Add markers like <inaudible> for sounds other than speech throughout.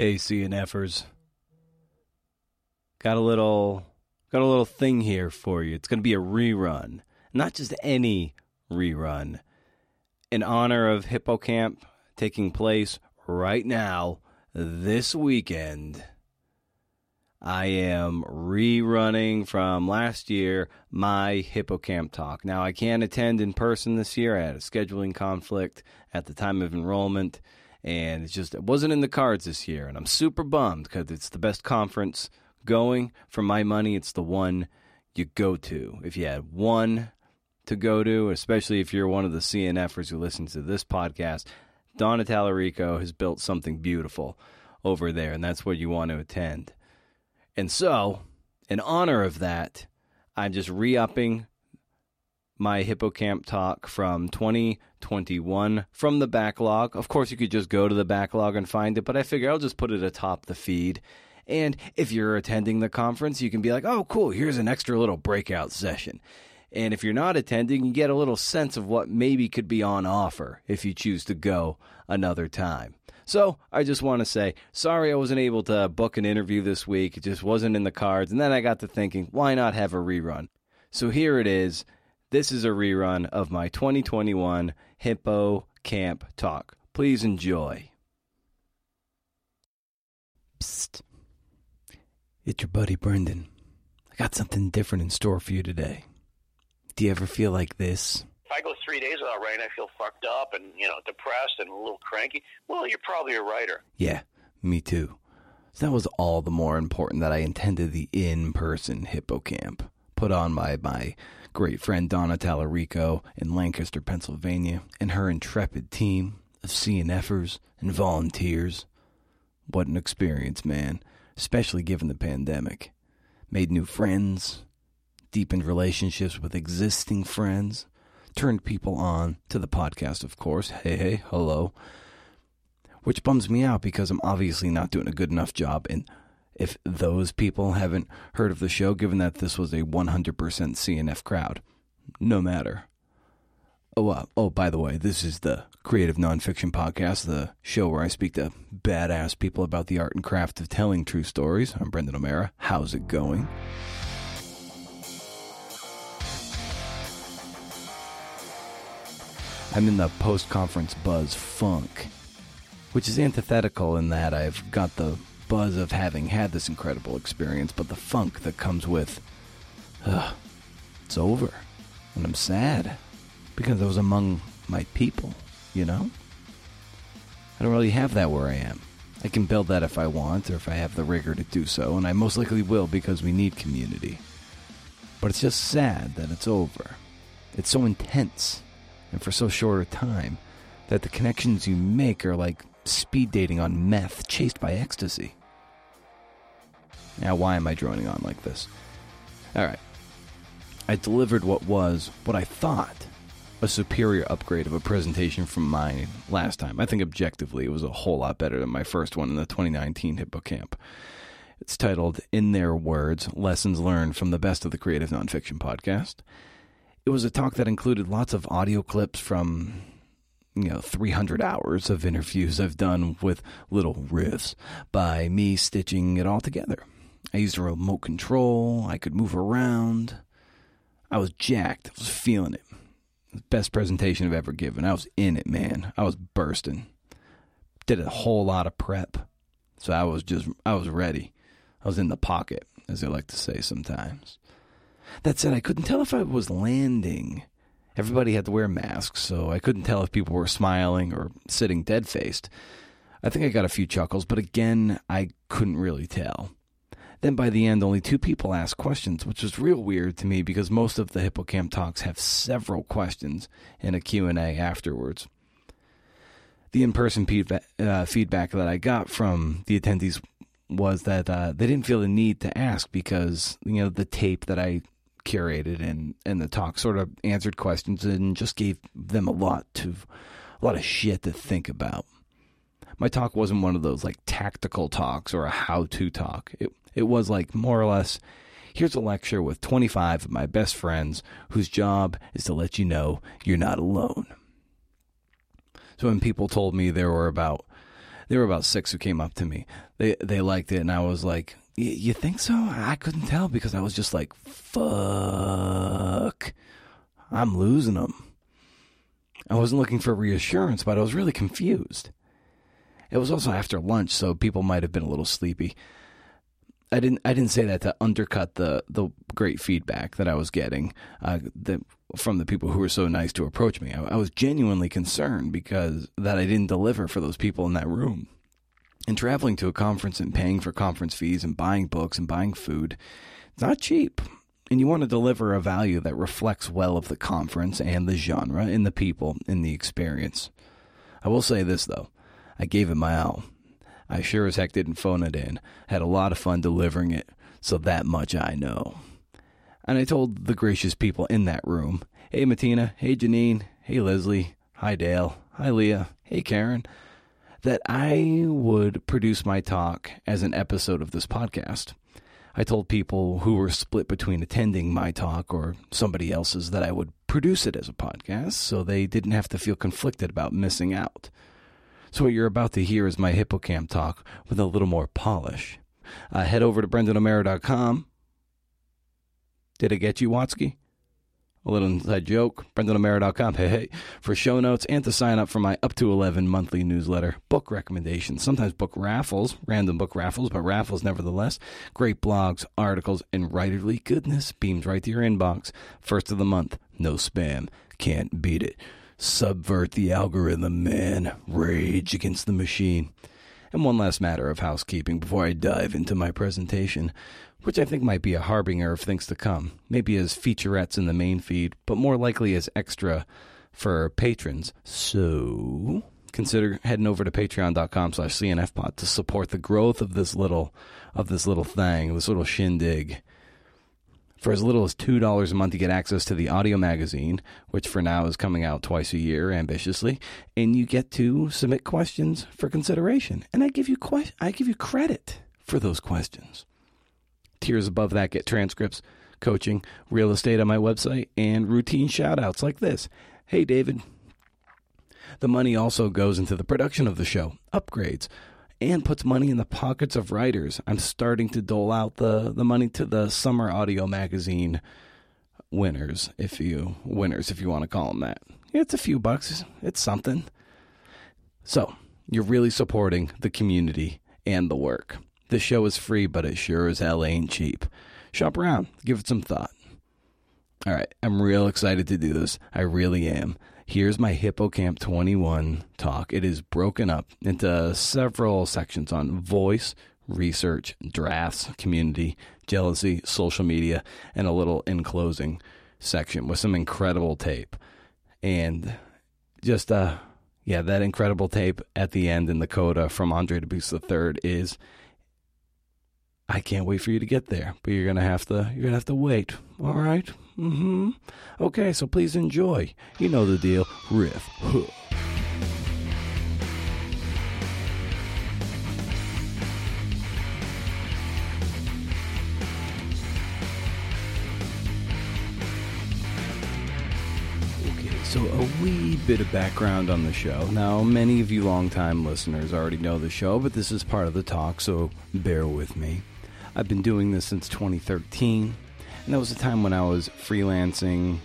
Hey, CNFers. Got a little got a little thing here for you. It's going to be a rerun. Not just any rerun. In honor of HippoCamp taking place right now this weekend. I am rerunning from last year my HippoCamp talk. Now, I can't attend in person this year. I had a scheduling conflict at the time of enrollment, and it just it wasn't in the cards this year. And I'm super bummed because it's the best conference going. For my money, it's the one you go to. If you had one to go to, especially if you're one of the CNFers who listens to this podcast, Donna Tallarico has built something beautiful over there, and that's what you want to attend. And so, in honor of that, I'm just re upping my HippoCamp talk from 2021 from the backlog. Of course, you could just go to the backlog and find it, but I figure I'll just put it atop the feed. And if you're attending the conference, you can be like, oh, cool, here's an extra little breakout session. And if you're not attending, you get a little sense of what maybe could be on offer if you choose to go another time. So I just want to say, sorry I wasn't able to book an interview this week. It just wasn't in the cards. And then I got to thinking, why not have a rerun? So here it is. This is a rerun of my 2021 Hippo Camp Talk. Please enjoy. Psst. It's your buddy Brendan. I got something different in store for you today. Do you ever feel like this? if I go three days without writing, I feel fucked up and you know depressed and a little cranky. Well, you're probably a writer. Yeah, me too. So that was all the more important that I attended the in-person HippoCamp put on by my great friend Donna Tallarico in Lancaster, Pennsylvania, and her intrepid team of CNFers and volunteers. What an experience, man, especially given the pandemic. Made new friends, deepened relationships with existing friends, turned people on to the podcast, of course. Hey, hey, hello. Which bums me out because I'm obviously not doing a good enough job. And if those people haven't heard of the show, given that this was a 100% CNF crowd, no matter. Oh, uh, oh, by the way, this is the Creative Nonfiction Podcast, the show where I speak to badass people about the art and craft of telling true stories. I'm Brendan O'Meara. How's it going? I'm in the post conference buzz funk, which is antithetical in that I've got the buzz of having had this incredible experience, but the funk that comes with, uh, it's over. And I'm sad because I was among my people, you know? I don't really have that where I am. I can build that if I want or if I have the rigor to do so, and I most likely will because we need community. But it's just sad that it's over. It's so intense and for so short a time that the connections you make are like speed dating on meth chased by ecstasy. Now, why am I droning on like this? Alright. I delivered what was, what I thought, a superior upgrade of a presentation from mine last time. I think objectively it was a whole lot better than my first one in the 2019 HippoCamp. It's titled, In Their Words Lessons Learned from the Best of the Creative Nonfiction Podcast. It was a talk that included lots of audio clips from, you know, 300 hours of interviews I've done with little riffs by me stitching it all together. I used a remote control, I could move around. I was jacked, I was feeling it. Best presentation I've ever given. I was in it, man. I was bursting. Did a whole lot of prep. So I was just, I was ready. I was in the pocket, as they like to say sometimes. That said, I couldn't tell if I was landing. Everybody had to wear masks, so I couldn't tell if people were smiling or sitting dead faced. I think I got a few chuckles, but again, I couldn't really tell. Then by the end, only two people asked questions, which was real weird to me because most of the HippoCamp talks have several questions and a Q&A afterwards. The in-person feedback, uh, feedback that I got from the attendees was that uh, they didn't feel the need to ask because you know the tape that I curated and and the talk sort of answered questions and just gave them a lot to a lot of shit to think about. My talk wasn't one of those like tactical talks or a how-to talk. It it was like more or less here's a lecture with 25 of my best friends whose job is to let you know you're not alone. So when people told me there were about There were about six who came up to me. They they liked it, and I was like, "You think so?" I couldn't tell because I was just like, "Fuck, I'm losing them." I wasn't looking for reassurance, but I was really confused. It was also after lunch, so people might have been a little sleepy. I didn't. I didn't say that to undercut the the great feedback that I was getting uh, the, from the people who were so nice to approach me. I, I was genuinely concerned because that I didn't deliver for those people in that room. And traveling to a conference and paying for conference fees and buying books and buying food, it's not cheap. And you want to deliver a value that reflects well of the conference and the genre and the people in the experience. I will say this though, I gave it my all. I sure as heck didn't phone it in. Had a lot of fun delivering it, so that much I know. And I told the gracious people in that room Hey, Matina. Hey, Janine. Hey, Leslie. Hi, Dale. Hi, Leah. Hey, Karen. That I would produce my talk as an episode of this podcast. I told people who were split between attending my talk or somebody else's that I would produce it as a podcast so they didn't have to feel conflicted about missing out. So, what you're about to hear is my HippoCamp talk with a little more polish. Uh, head over to BrendanO'Meara.com. Did it get you, Watsky? A little inside joke. BrendanO'Meara.com. Hey, hey. For show notes and to sign up for my up to 11 monthly newsletter, book recommendations, sometimes book raffles, random book raffles, but raffles nevertheless. Great blogs, articles, and writerly goodness beams right to your inbox. First of the month. No spam. Can't beat it. Subvert the algorithm, man. Rage against the machine. And one last matter of housekeeping before I dive into my presentation, which I think might be a harbinger of things to come, maybe as featurettes in the main feed, but more likely as extra for patrons. So consider heading over to patreon.com slash cnfpod to support the growth of this little of this little thing, this little shindig. For as little as $2 a month, you get access to the audio magazine, which for now is coming out twice a year ambitiously, and you get to submit questions for consideration. And I give you que- I give you credit for those questions. Tiers above that get transcripts, coaching, real estate on my website, and routine shout outs like this. Hey David. The money also goes into the production of the show, upgrades, and puts money in the pockets of writers. I'm starting to dole out the, the money to the summer audio magazine winners, if you winners, if you want to call them that. It's a few bucks. It's something. So you're really supporting the community and the work. The show is free, but it sure as hell ain't cheap. Shop around, give it some thought. All right, I'm real excited to do this. I really am. Here's my HippoCamp 21 talk. It is broken up into several sections on voice, research, drafts, community, jealousy, social media, and a little in closing section with some incredible tape. And just, uh, yeah, that incredible tape at the end in the coda from Andre Dubus III is. I can't wait for you to get there, but you're gonna have to you're gonna have to wait. All right? Mm-hmm. Okay, so please enjoy. You know the deal. Riff. Huh. Okay, so a wee bit of background on the show. Now, many of you longtime listeners already know the show, but this is part of the talk, so bear with me. I've been doing this since 2013, and that was a time when I was freelancing,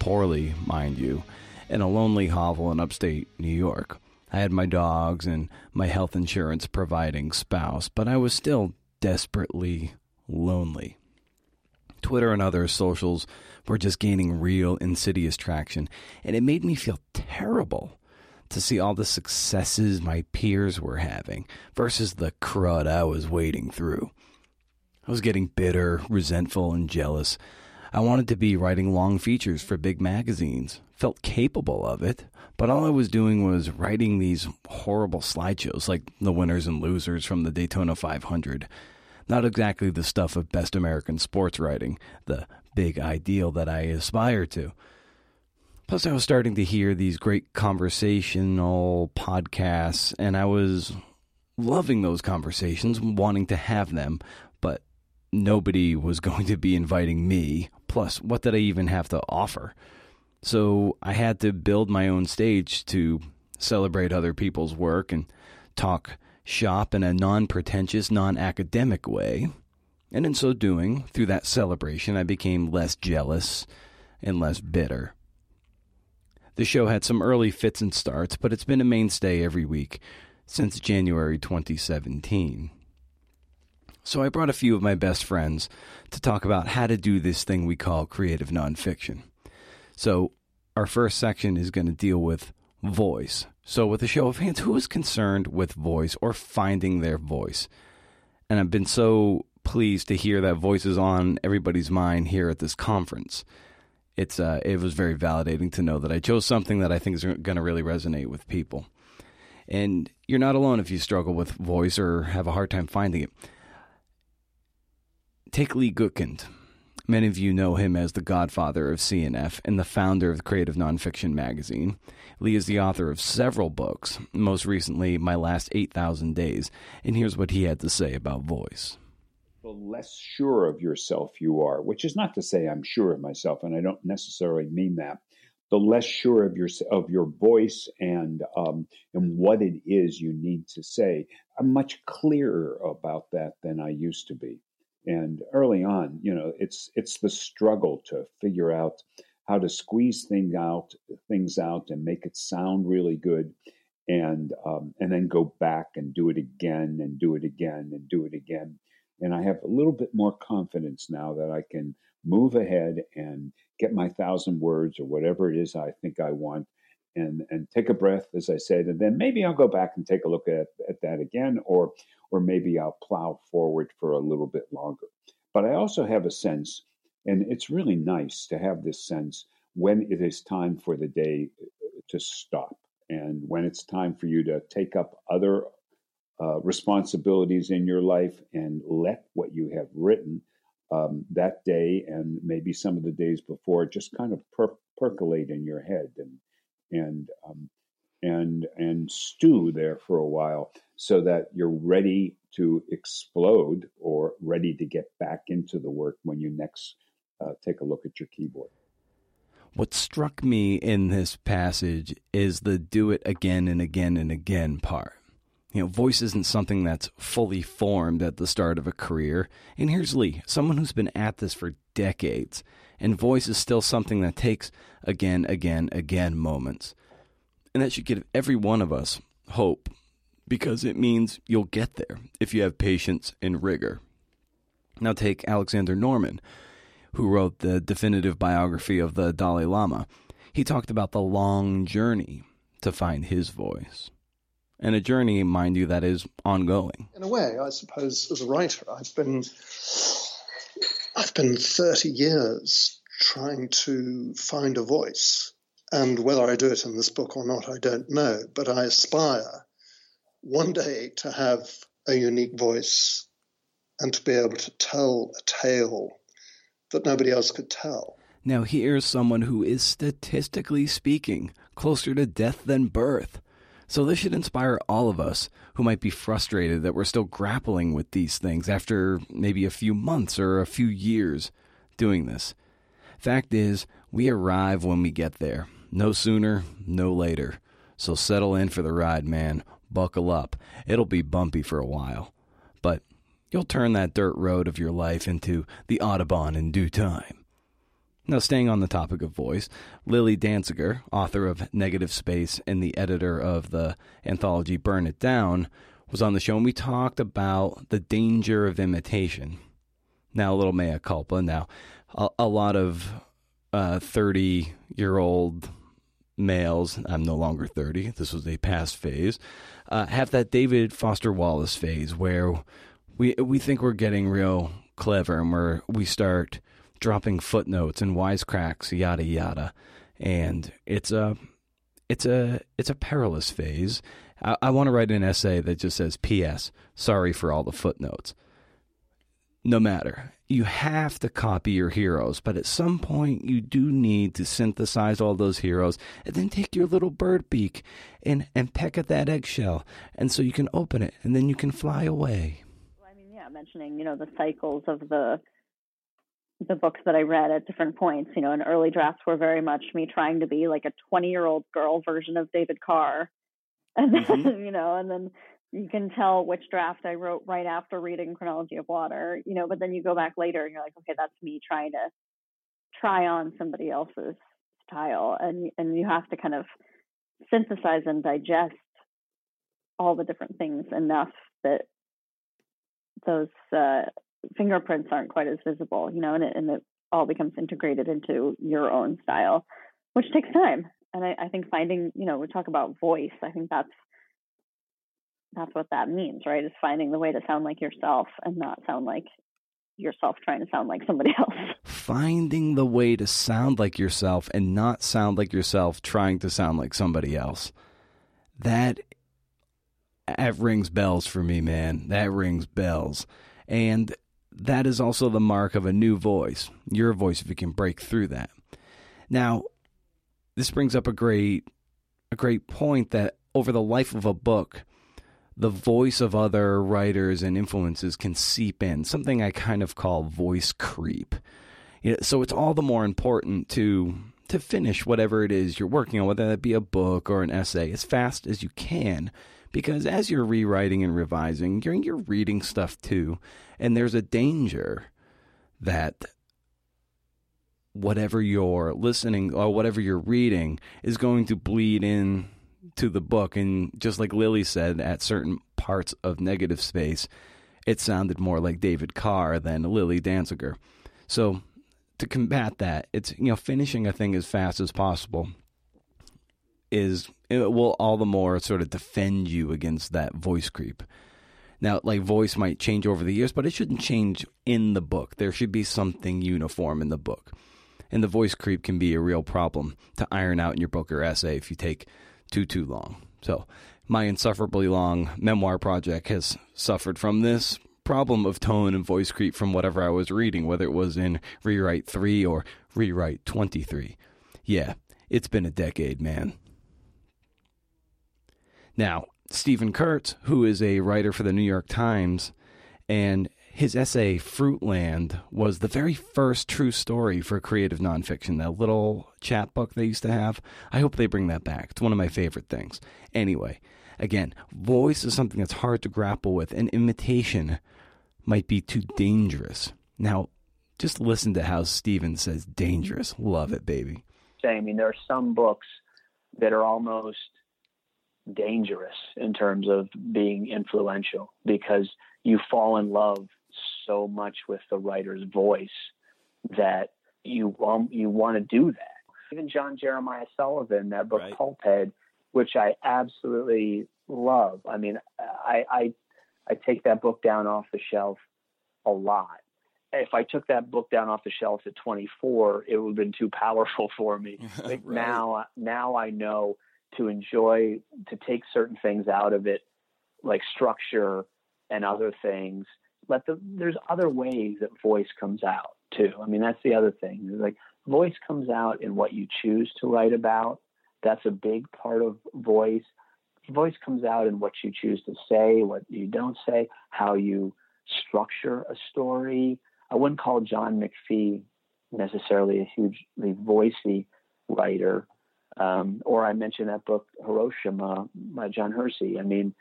poorly, mind you, in a lonely hovel in upstate New York. I had my dogs and my health insurance providing spouse, but I was still desperately lonely. Twitter and other socials were just gaining real insidious traction, and it made me feel terrible to see all the successes my peers were having versus the crud I was wading through. I was getting bitter, resentful, and jealous. I wanted to be writing long features for big magazines, felt capable of it, but all I was doing was writing these horrible slideshows like the winners and losers from the Daytona 500. Not exactly the stuff of best American sports writing, the big ideal that I aspire to. Plus, I was starting to hear these great conversational podcasts, and I was loving those conversations, wanting to have them, nobody was <laughs> going to be inviting me. Plus, what did I even have to offer? So I had to build my own stage to celebrate other people's work and talk shop in a non pretentious, non academic way. And in so doing, through that celebration, I became less jealous and less bitter. The show had some early fits and starts, but it's been a mainstay every week since January 2017. So I brought a few of my best friends to talk about how to do this thing we call creative nonfiction. So our first section is going to deal with voice. So, with a show of hands, who is concerned with voice or finding their voice? And I've been so pleased to hear that voice is on everybody's mind here at this conference. It's uh, it was very validating to know that I chose something that I think is going to really resonate with people. And you're not alone if you struggle with voice or have a hard time finding it. Take Lee Gutkind. Many of you know him as the godfather of CNF and the founder of Creative Nonfiction magazine. Lee is the author of several books, most recently, My Last 8,000 Days, and here's what he had to say about voice. The less sure of yourself you are, which is not to say I'm sure of myself, and I don't necessarily mean that. The less sure of your of your voice and um, and what it is you need to say, I'm much clearer about that than I used to be and early on you know it's it's the struggle to figure out how to squeeze things out things out and make it sound really good and um, and then go back and do it again and do it again and do it again. And i have a little bit more confidence now that i can move ahead and get my thousand words or whatever it is i think i want and and take a breath as i said and then maybe i'll go back and take a look at, at that again or or maybe I'll plow forward for a little bit longer. But I also have a sense, and it's really nice to have this sense when it is time for the day uh, to stop and when it's time for you to take up other uh, responsibilities in your life and let what you have written um, that day and maybe some of the days before just kind of per- percolate in your head and and um, and and stew there for a while so that you're ready to explode or ready to get back into the work when you next uh, take a look at your keyboard. What struck me in this passage is the do it again and again and again part. You know, voice isn't something that's fully formed at the start of a career. And here's Lee, someone who's been at this for decades. And voice is still something that takes again, again, again moments. And that should give every one of us hope because it means you'll get there if you have patience and rigor. Now, take Alexander Norman, who wrote the definitive biography of the Dalai Lama. He talked about the long journey to find his voice. And a journey, mind you, that is ongoing. In a way, I suppose, as a writer, I've been I've been 30 years trying to find a voice and whether I do it in this book or not, I don't know. But I aspire one day to have a unique voice and to be able to tell a tale that nobody else could tell. Now, here's someone who is statistically speaking closer to death than birth. So, this should inspire all of us who might be frustrated that we're still grappling with these things after maybe a few months or a few years doing this. Fact is, we arrive when we get there. No sooner, no later. So settle in for the ride, man. Buckle up. It'll be bumpy for a while. But you'll turn that dirt road of your life into the Autobahn in due time. Now, staying on the topic of voice, Lilly Dancyger, author of Negative Space and the editor of the anthology Burn It Down, was on the show and we talked about the danger of imitation. Now, a little mea culpa. Now, a, a lot of 30 uh, year old males, I'm no longer 30, this was a past phase, uh, have that David Foster Wallace phase where we we think we're getting real clever and we're, we start dropping footnotes and wisecracks, yada yada. And it's a it's a it's a perilous phase. I, I want to write an essay that just says P.S. Sorry for all the footnotes no matter. You have to copy your heroes, but at some point you do need to synthesize all those heroes and then take your little bird beak and, and peck at that eggshell. And so you can open it and then you can fly away. Well, I mean, yeah, mentioning, you know, the cycles of the the books that I read at different points, you know, and early drafts were very much me trying to be like a 20 year old girl version of David Carr. And then, mm-hmm. <laughs> you know, and then you can tell which draft I wrote right after reading Chronology of Water, you know, but then you go back later and you're like, okay, that's me trying to try on somebody else's style and and you have to kind of synthesize and digest all the different things enough that those uh, fingerprints aren't quite as visible, you know, and it, and it all becomes integrated into your own style, which takes time. And I, I think finding, you know, we talk about voice. I think that's that's what that means, right? Is finding the way to sound like yourself and not sound like yourself trying to sound like somebody <laughs> else. Finding the way to sound like yourself and not sound like yourself trying to sound like somebody else. That that rings bells for me, man. That rings bells. And that is also the mark of a new voice. Your voice if you can break through that. Now, this brings up a great a great point that over the life of a book, the voice of other writers and influences can seep in, something I kind of call voice creep. You know, so it's all the more important to to finish whatever it is you're working on, whether that be a book or an essay, as fast as you can because as you're rewriting and revising, you're, you're reading stuff too, and there's a danger that whatever you're listening or whatever you're reading is going to bleed in to the book. And just like Lilly said, at certain parts of negative space, it sounded more like David Carr than Lilly Dancyger. So to combat that, it's you know finishing a thing as fast as possible is it will all the more sort of defend you against that voice creep. Now, like voice might change over the years, but it shouldn't change in the book. There should be something uniform in the book. And the voice creep can be a real problem to iron out in your book or essay if you take too too long. So, my insufferably long memoir project has suffered from this problem of tone and voice creep from whatever I was reading, whether it was in Rewrite 3 or Rewrite 23. Yeah, it's been a decade, man. Now, Steven Kurutz, who is a writer for the New York Times, and his essay Fruitland was the very first true story for creative nonfiction, that little chapbook they used to have. I hope they bring that back. It's one of my favorite things. Anyway, again, voice is something that's hard to grapple with, and imitation might be too dangerous. Now, just listen to how Steven says dangerous. Love it, baby. I mean, there are some books that are almost dangerous in terms of being influential because you fall in love so much with the writer's voice that you um, you want to do that. Even John Jeremiah Sullivan, that book right. Pulphead, which I absolutely love. I mean, I, I I take that book down off the shelf a lot. If I took that book down off the shelf at 24, it would have been too powerful <laughs> for me. <laughs> right. Now, now I know to enjoy to take certain things out of it like structure and other things let the there's other ways that voice comes out too. I mean that's the other thing. Like voice comes out in what you choose to write about. That's a big part of voice. Voice comes out in what you choose to say what you don't say how you structure a story. I wouldn't call john mcphee necessarily a hugely voicey writer. Um, or I mentioned that book Hiroshima by John Hersey. I mean,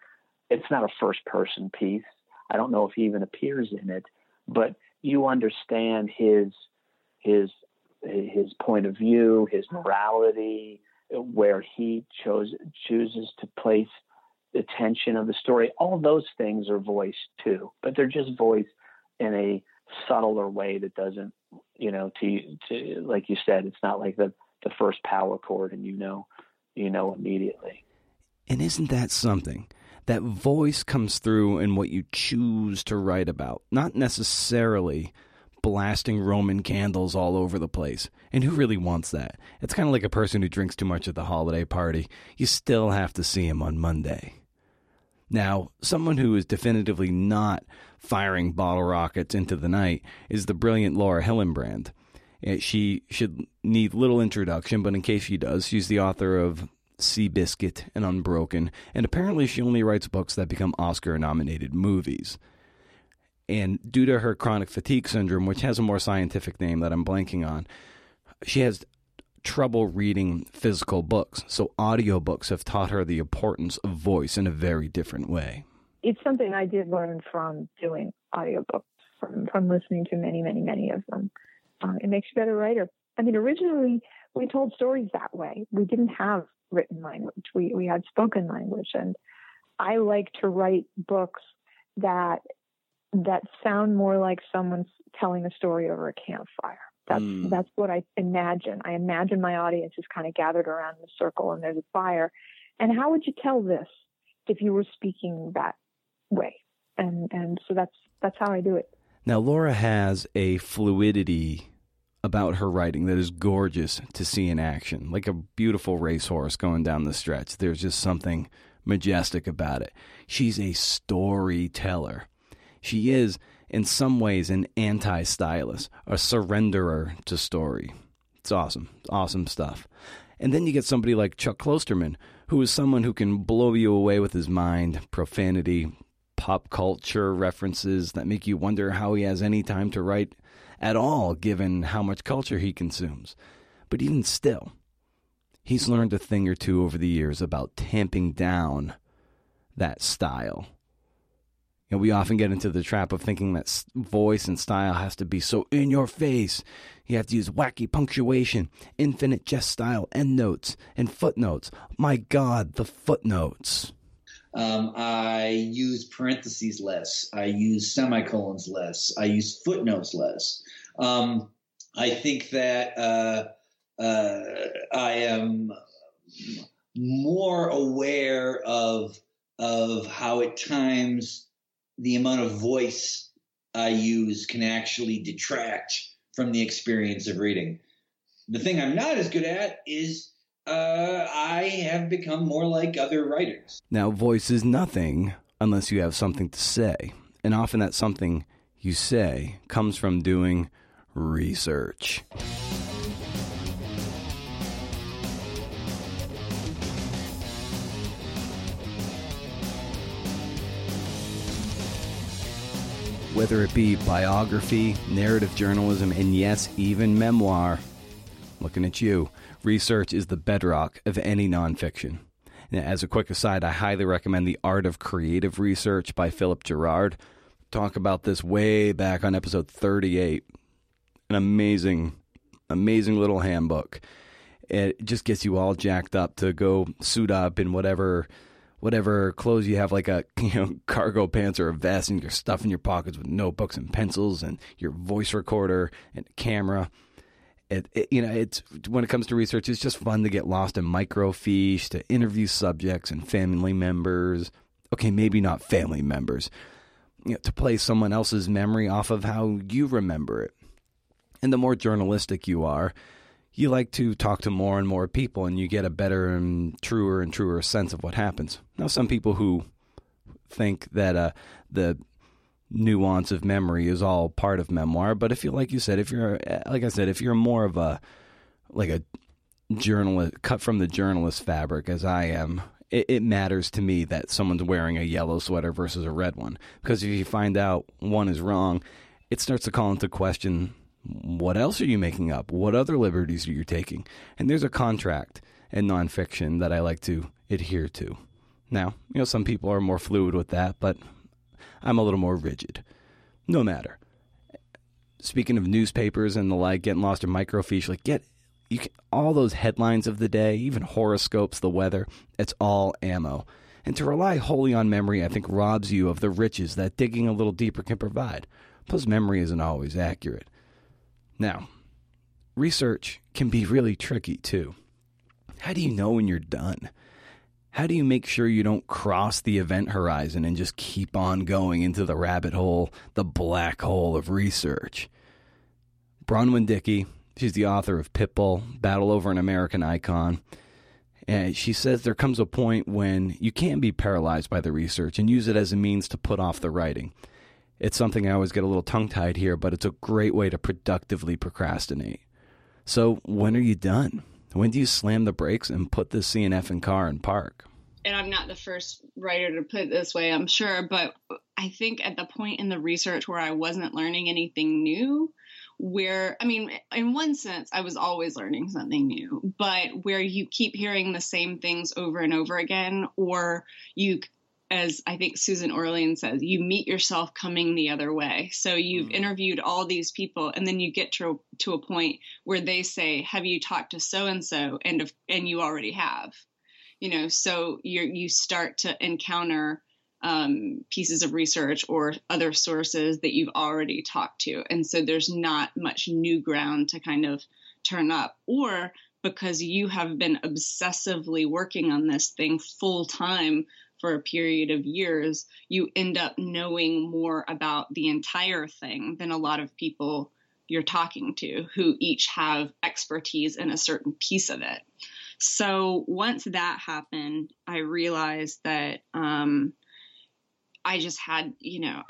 it's not a first person piece. I don't know if he even appears in it, but you understand his his his point of view, his morality, where he chose chooses to place the tension of the story. All those things are voiced too, but they're just voiced in a subtler way that doesn't, you know, to to like you said, it's not like the the first power chord and you know you know immediately. And isn't that something? That voice comes through in what you choose to write about, not necessarily blasting Roman candles all over the place. And who really wants that? It's kind of like a person who drinks too much at the holiday party. You still have to see him on Monday. Now, someone who is definitively not firing bottle rockets into the night is the brilliant Laura Hillenbrand. Uh, she should need little introduction, but in case she does, she's the author of Seabiscuit and Unbroken, and apparently she only writes books that become Oscar nominated movies. And due to her chronic fatigue syndrome, which has a more scientific name that I'm blanking on, she has trouble reading physical books. So audiobooks have taught her the importance of voice in a very different way. it's something I did learn from doing audiobooks, from, from listening to many, many, many of them. Uh, it makes you a better writer. I mean, originally we told stories that way. We didn't have written language. We, we had spoken language. And I like to write books that, that sound more like someone's telling a story over a campfire. That's, mm. that's what I imagine. I imagine my audience is kind of gathered around the circle and there's a fire. And how would you tell this if you were speaking that way? And, and so that's, that's how I do it. Now, Laura has a fluidity about her writing that is gorgeous to see in action, like a beautiful racehorse going down the stretch. There's just something majestic about it. She's a storyteller. She is, in some ways, an anti stylist, a surrenderer to story. It's awesome. Awesome stuff. And then you get somebody like Chuck Klosterman, who is someone who can blow you away with his mind, profanity, pop culture references that make you wonder how he has any time to write at all, given how much culture he consumes. But even still, he's learned a thing or two over the years about tamping down that style. You know, we often get into the trap of thinking that voice and style has to be so in your face. You have to use wacky punctuation, infinite jest style, endnotes, and footnotes. My God, the footnotes. Um, I use parentheses less. I use semicolons less. I use footnotes less. Um, I think that uh, uh, I am more aware of of how at times the amount of voice I use can actually detract from the experience of reading. The thing I'm not as good at is uh, I have become more like other writers. Now, voice is nothing unless you have something to say. And often that something you say comes from doing research. Whether it be biography, narrative journalism, and yes, even memoir, looking at you. Research is the bedrock of any nonfiction. Now, as a quick aside, I highly recommend The Art of Creative Research by Philip Gerard. Talk about this way back on episode 38. An amazing, amazing little handbook. It just gets you all jacked up to go suit up in whatever whatever clothes you have, like a <laughs> you know cargo pants or a vest, and your stuff in your pockets with notebooks and pencils and your voice recorder and camera it, it, you know, it's when it comes to research, it's just fun to get lost in microfiche, to interview subjects and family members. Okay, maybe not family members, you know, to play someone else's memory off of how you remember it. And the more journalistic you are, you like to talk to more and more people, and you get a better and truer and truer sense of what happens. Now, some people who think that uh, the nuance of memory is all part of memoir. But if you, like you said, if you're, like I said, if you're more of a, like a journalist, cut from the journalist fabric as I am, it, it matters to me that someone's wearing a yellow sweater versus a red one. Because if you find out one is wrong, it starts to call into question what else are you making up? What other liberties are you taking? And there's a contract in nonfiction that I like to adhere to. Now, you know, some people are more fluid with that, but I'm a little more rigid. No matter. Speaking of newspapers and the like, getting lost in microfiche, like get you can, all those headlines of the day, even horoscopes, the weather, it's all ammo. And to rely wholly on memory, I think, robs you of the riches that digging a little deeper can provide. Plus, memory isn't always accurate. Now, research can be really tricky too. How do you know when you're done? How do you make sure you don't cross the event horizon and just keep on going into the rabbit hole, the black hole of research? Bronwen Dickey, she's the author of Pitbull, Battle Over an American Icon. And she says there comes a point when you can't be paralyzed by the research and use it as a means to put off the writing. It's something I always get a little tongue tied here, but it's a great way to productively procrastinate. So, when are you done? When do you slam the brakes and put the CNF in car and park? And I'm not the first writer to put it this way, I'm sure, but I think at the point in the research where I wasn't learning anything new, where I mean, in one sense, I was always learning something new, but where you keep hearing the same things over and over again, or you as I think Susan Orlean says, you meet yourself coming the other way. So you've mm-hmm. interviewed all these people, and then you get to to a point where they say, "Have you talked to so and so?" and and you already have, you know. So you you start to encounter um, pieces of research or other sources that you've already talked to, and so there's not much new ground to kind of turn up, or because you have been obsessively working on this thing full time for a period of years, you end up knowing more about the entire thing than a lot of people you're talking to who each have expertise in a certain piece of it. So once that happened, I realized that um, I just had, you know,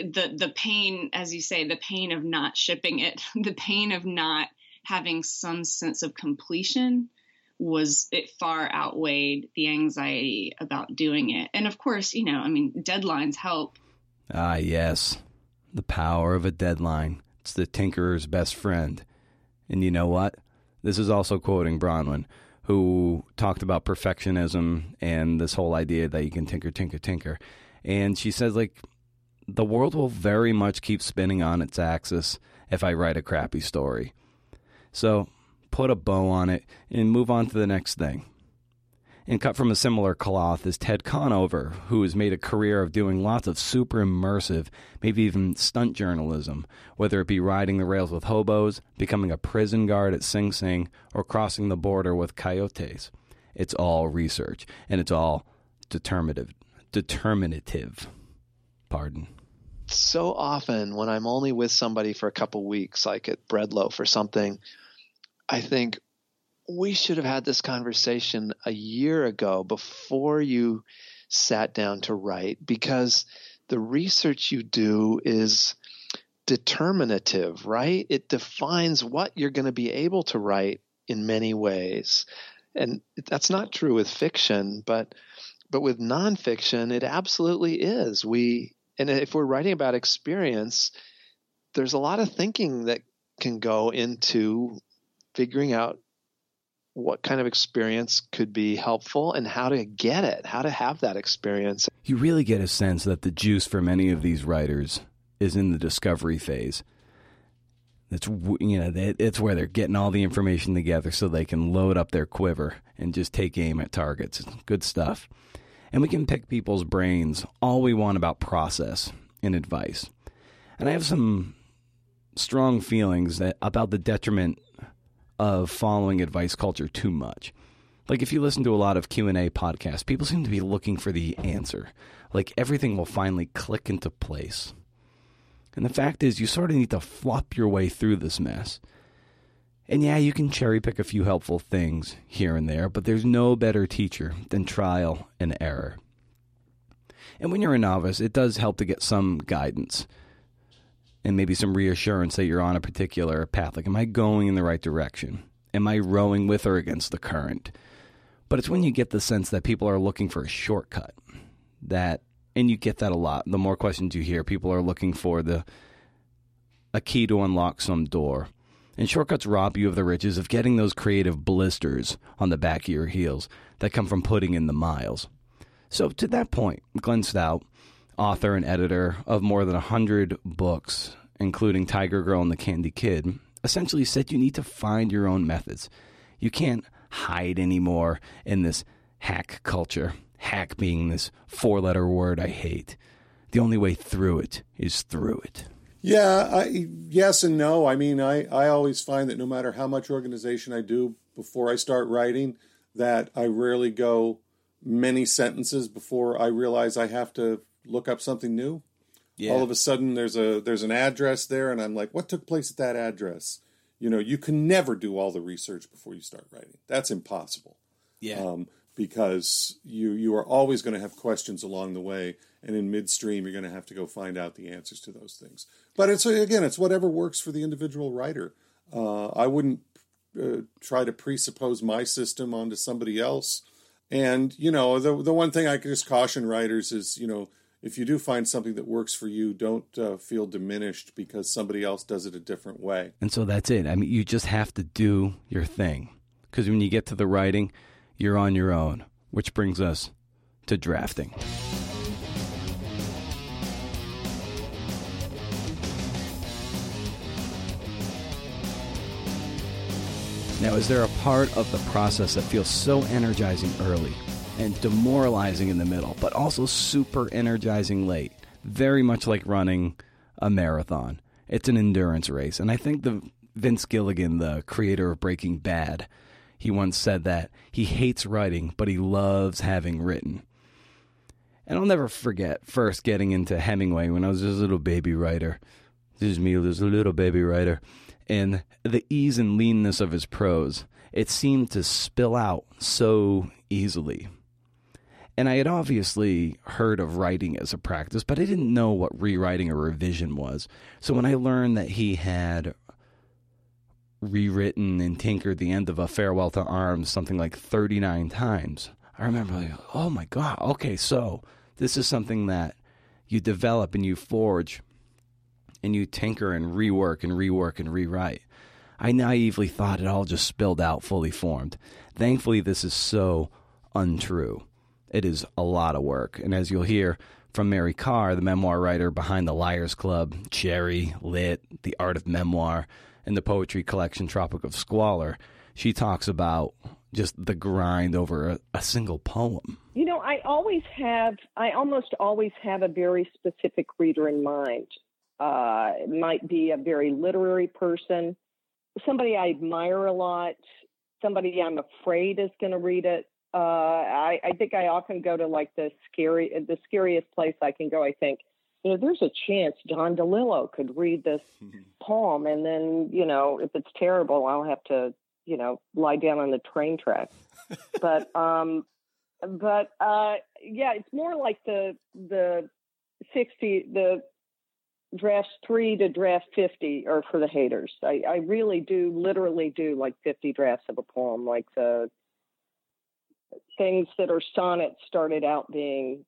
the the pain, as you say, the pain of not shipping it, <laughs> the pain of not having some sense of completion was it far outweighed the anxiety about doing it. And of course, you know, I mean, deadlines help. Ah, yes. The power of a deadline. It's the tinkerer's best friend. And you know what? This is also quoting Bronwen, who talked about perfectionism and this whole idea that you can tinker, tinker, tinker. And she says, like, the world will very much keep spinning on its axis if I write a crappy story. So put a bow on it and move on to the next thing. And cut from a similar cloth is Ted Conover, who has made a career of doing lots of super immersive, maybe even stunt journalism, whether it be riding the rails with hobos, becoming a prison guard at Sing Sing, or crossing the border with coyotes. It's all research, and it's all determinative. Determinative. Pardon so often when I'm only with somebody for a couple weeks, like at Breadloaf or something, I think we should have had this conversation a year ago before you sat down to write because the research you do is determinative, right? It defines what you're going to be able to write in many ways. And that's not true with fiction, but but with nonfiction, it absolutely is. We and if we're writing about experience, there's a lot of thinking that can go into figuring out what kind of experience could be helpful and how to get it, how to have that experience. You really get a sense that the juice for many of these writers is in the discovery phase. It's you know it's where they're getting all the information together so they can load up their quiver and just take aim at targets. Good stuff. And we can pick people's brains all we want about process and advice. And I have some strong feelings that about the detriment of following advice culture too much. Like if you listen to a lot of Q&A podcasts, people seem to be looking for the answer. Like everything will finally click into place. And the fact is you sort of need to flop your way through this mess. And yeah, you can cherry pick a few helpful things here and there, but there's no better teacher than trial and error. And when you're a novice, it does help to get some guidance and maybe some reassurance that you're on a particular path. Like, am I going in the right direction? Am I rowing with or against the current? But it's when you get the sense that people are looking for a shortcut that, and you get that a lot. The more questions you hear, people are looking for the a key to unlock some door. And shortcuts rob you of the riches of getting those creative blisters on the back of your heels that come from putting in the miles. So, to that point, Glenn Stout author and editor of more than 100 books, including Tiger Girl and the Candy Kid, essentially said you need to find your own methods. You can't hide anymore in this hack culture. Hack being this four letter word I hate. The only way through it is through it. Yeah, I, yes and no. I mean, I, I always find that no matter how much organization I do before I start writing, that I rarely go many sentences before I realize I have to look up something new. Yeah. All of a sudden, there's a there's an address there, and I'm like, what took place at that address? You know, you can never do all the research before you start writing. That's impossible. Yeah. Um, because you you are always going to have questions along the way, and in midstream, you're going to have to go find out the answers to those things. But it's again, it's whatever works for the individual writer. Uh, I wouldn't uh, try to presuppose my system onto somebody else. And you know, the the one thing I can just caution writers is, you know, if you do find something that works for you, don't uh, feel diminished because somebody else does it a different way. And so that's it. I mean, you just have to do your thing. Because when you get to the writing, you're on your own, which brings us to drafting. Now, is there a part of the process that feels so energizing early and demoralizing in the middle, but also super energizing late? Very much like running a marathon. It's an endurance race. And I think the Vince Gilligan, the creator of Breaking Bad, he once said that he hates writing, but he loves having written. And I'll never forget first getting into Hemingway when I was just a little baby writer. This is me, a little baby writer. And the ease and leanness of his prose, it seemed to spill out so easily. And I had obviously heard of writing as a practice, but I didn't know what rewriting or revision was. So when I learned that he had rewritten and tinkered the end of a farewell to arms something like 39 times, I remember like, oh my God, okay, so this is something that you develop and you forge and you tinker and rework and rework and rewrite. I naively thought it all just spilled out fully formed. Thankfully, this is so untrue. It is a lot of work. And as you'll hear from Mary Karr, the memoir writer behind the Liars Club, Cherry, Lit, The Art of Memoir, and the poetry collection Tropic of Squalor, she talks about just the grind over a, a single poem. You know, I always have, I almost always have a very specific reader in mind. Uh, it might be a very literary person, somebody I admire a lot, somebody I'm afraid is going to read it. Uh, I, I think I often go to like the scary, the scariest place I can go. I think, you know, there's a chance Don DeLillo could read this <laughs> poem, and then, you know, if it's terrible, I'll have to, you know, lie down on the train tracks. but, <laughs> um, but uh, yeah, it's more like the the sixty the drafts three to draft 50 are for the haters. I, I really do literally do like 50 drafts of a poem. Like the things that are sonnets started out being,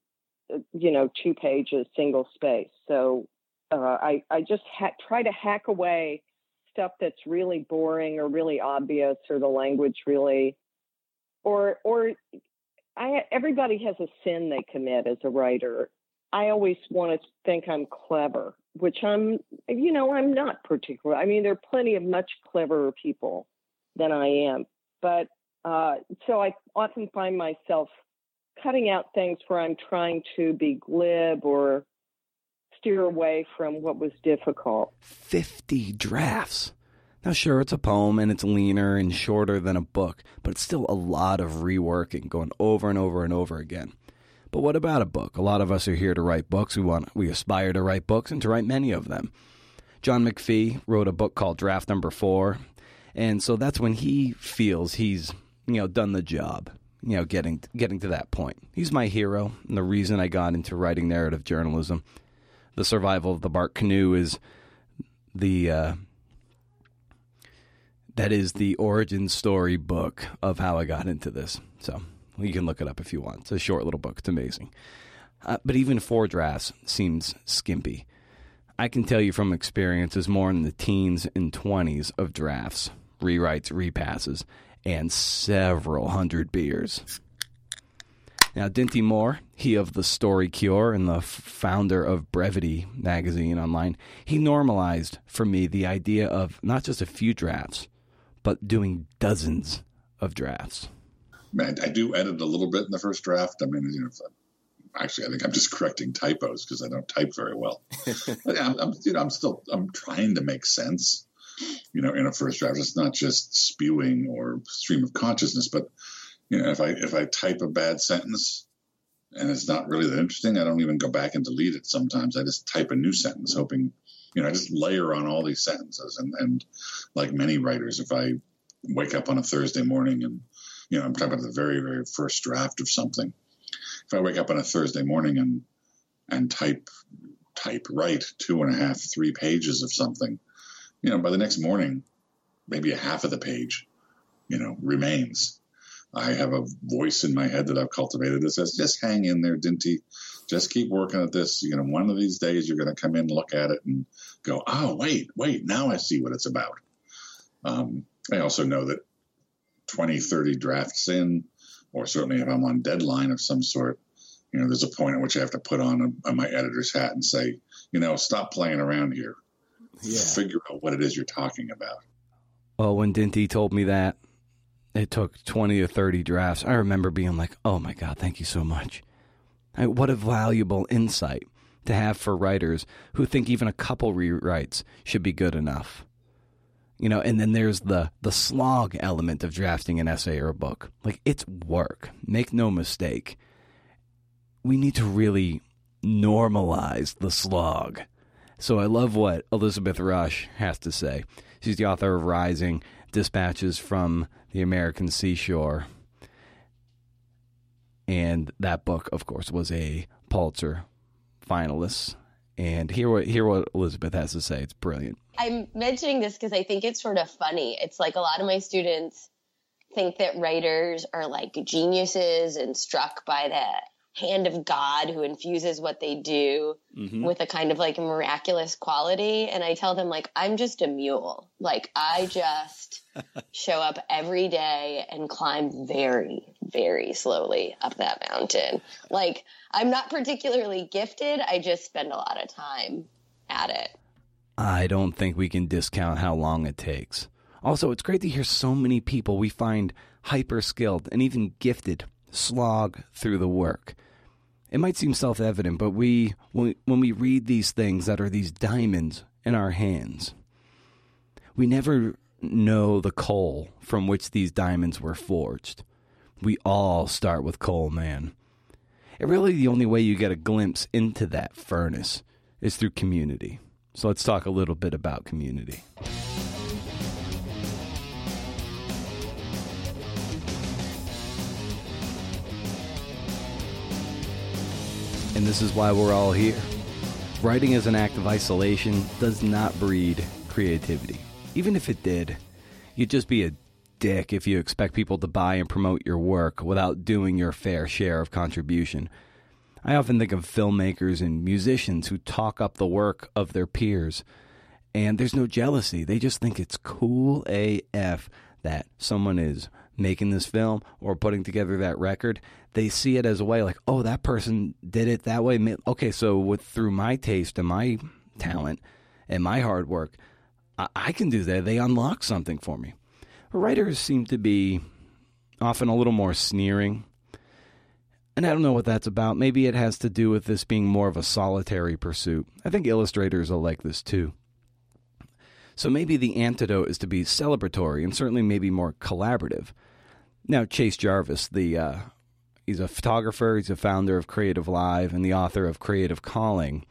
uh, you know, two pages, single space. So uh, I, I just ha- try to hack away stuff that's really boring or really obvious or the language really, or, or I, everybody has a sin they commit as a writer. I always want to think I'm clever, which I'm, you know, I'm not particular. I mean, there are plenty of much cleverer people than I am, but uh, so I often find myself cutting out things where I'm trying to be glib or steer away from what was difficult. 50 drafts. Now, sure, it's a poem and it's leaner and shorter than a book, but it's still a lot of reworking, going over and over and over again. But what about a book? A lot of us are here to write books. We want, we aspire to write books and to write many of them. John McPhee wrote a book called Draft Number Four, and so that's when he feels he's you know done the job. You know, getting getting to that point. He's my hero, and the reason I got into writing narrative journalism. The survival of the bark canoe is the uh, that is the origin story book of how I got into this. So you can look it up if you want. It's a short little book. It's amazing. Uh, but even four drafts seems skimpy. I can tell you from experience is more in the teens and 20s of drafts, rewrites, repasses, and several hundred beers. Now, Dinty Moore, he of the Story Cure and the founder of Brevity magazine online, he normalized for me the idea of not just a few drafts, but doing dozens of drafts. Man, I do edit a little bit in the first draft. I mean, you know, actually, I think I'm just correcting typos because I don't type very well. <laughs> I'm, I'm, you know, I'm still I'm trying to make sense. You know, in a first draft, it's not just spewing or stream of consciousness, but you know, if I if I type a bad sentence and it's not really that interesting, I don't even go back and delete it. Sometimes I just type a new sentence, hoping, you know, I just layer on all these sentences. And and like many writers, if I wake up on a Thursday morning and you know, I'm talking about the very, very first draft of something. If I wake up on a Thursday morning and and type type write two and a half, three pages of something, you know, by the next morning, maybe a half of the page, you know, remains. I have a voice in my head that I've cultivated that says, just hang in there, Dinty. Just keep working at this. You know, one of these days you're going to come in, look at it, and go, oh, wait, wait, now I see what it's about. Um, I also know that 20, 30 drafts in, or certainly if I'm on deadline of some sort, you know, there's a point at which I have to put on, a, on my editor's hat and say, you know, stop playing around here. Yeah. Figure out what it is you're talking about. Well, when Dinty told me that, it took 20 or 30 drafts. I remember being like, oh my God, thank you so much. I, what a valuable insight to have for writers who think even a couple rewrites should be good enough. You know, and then there's the the slog element of drafting an essay or a book. Like it's work. Make no mistake. We need to really normalize the slog. So I love what Elizabeth Rush has to say. She's the author of Rising, Dispatches from the American Seashore. And that book, of course, was a Pulitzer finalist. And hear what hear what Elizabeth has to say. It's brilliant. I'm mentioning this because I think it's sort of funny. It's like a lot of my students think that writers are like geniuses and struck by the hand of God who infuses what they do Mhm. with a kind of like miraculous quality. And I tell them, like, I'm just a mule. Like, I just <laughs> show up every day and climb very, very slowly up that mountain. Like, I'm not particularly gifted. I just spend a lot of time at it. I don't think we can discount how long it takes. Also, it's great to hear so many people we find hyper skilled and even gifted slog through the work. It might seem self evident, but we, when we, read these things that are these diamonds in our hands, we never know the coal from which these diamonds were forged. We all start with coal, man. And really, the only way you get a glimpse into that furnace is through community. So let's talk a little bit about community. And this is why we're all here. Writing as an act of isolation does not breed creativity. Even if it did, you'd just be a dick if you expect people to buy and promote your work without doing your fair share of contribution. I often think of filmmakers and musicians who talk up the work of their peers, and there's no jealousy. They just think it's cool AF that someone is making this film or putting together that record. They see it as a way like, oh, that person did it that way. Okay, so with through my taste and my talent and my hard work, I, I can do that. They unlock something for me. Writers seem to be often a little more sneering. And I don't know what that's about. Maybe it has to do with this being more of a solitary pursuit. I think illustrators are like this too. So maybe the antidote is to be celebratory and certainly maybe more collaborative. Now, Chase Jarvis, the uh, he's a photographer, he's a founder of Creative Live and the author of Creative Calling.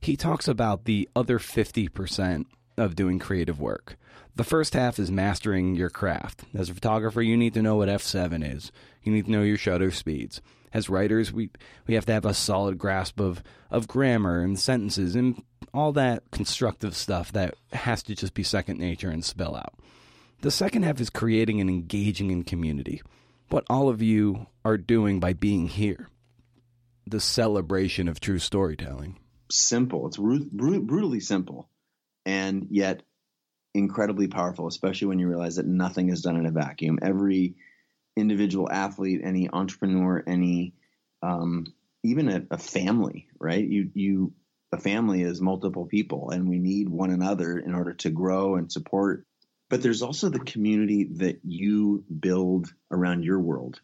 He talks about the other 50% of doing creative work. The first half is mastering your craft. As a photographer, you need to know what f7 is. You need to know your shutter speeds. As writers, we we have to have a solid grasp of of grammar and sentences and all that constructive stuff that has to just be second nature and spill out. The second half is creating and engaging in community. What all of you are doing by being here. The celebration of true storytelling. simple. It's ru- bru- brutally simple, and yet incredibly powerful. Especially when you realize that nothing is done in a vacuum. Every individual athlete, any entrepreneur, any um, even a, a family, right? You you a family is multiple people, and we need one another in order to grow and support. But there's also the community that you build around your world.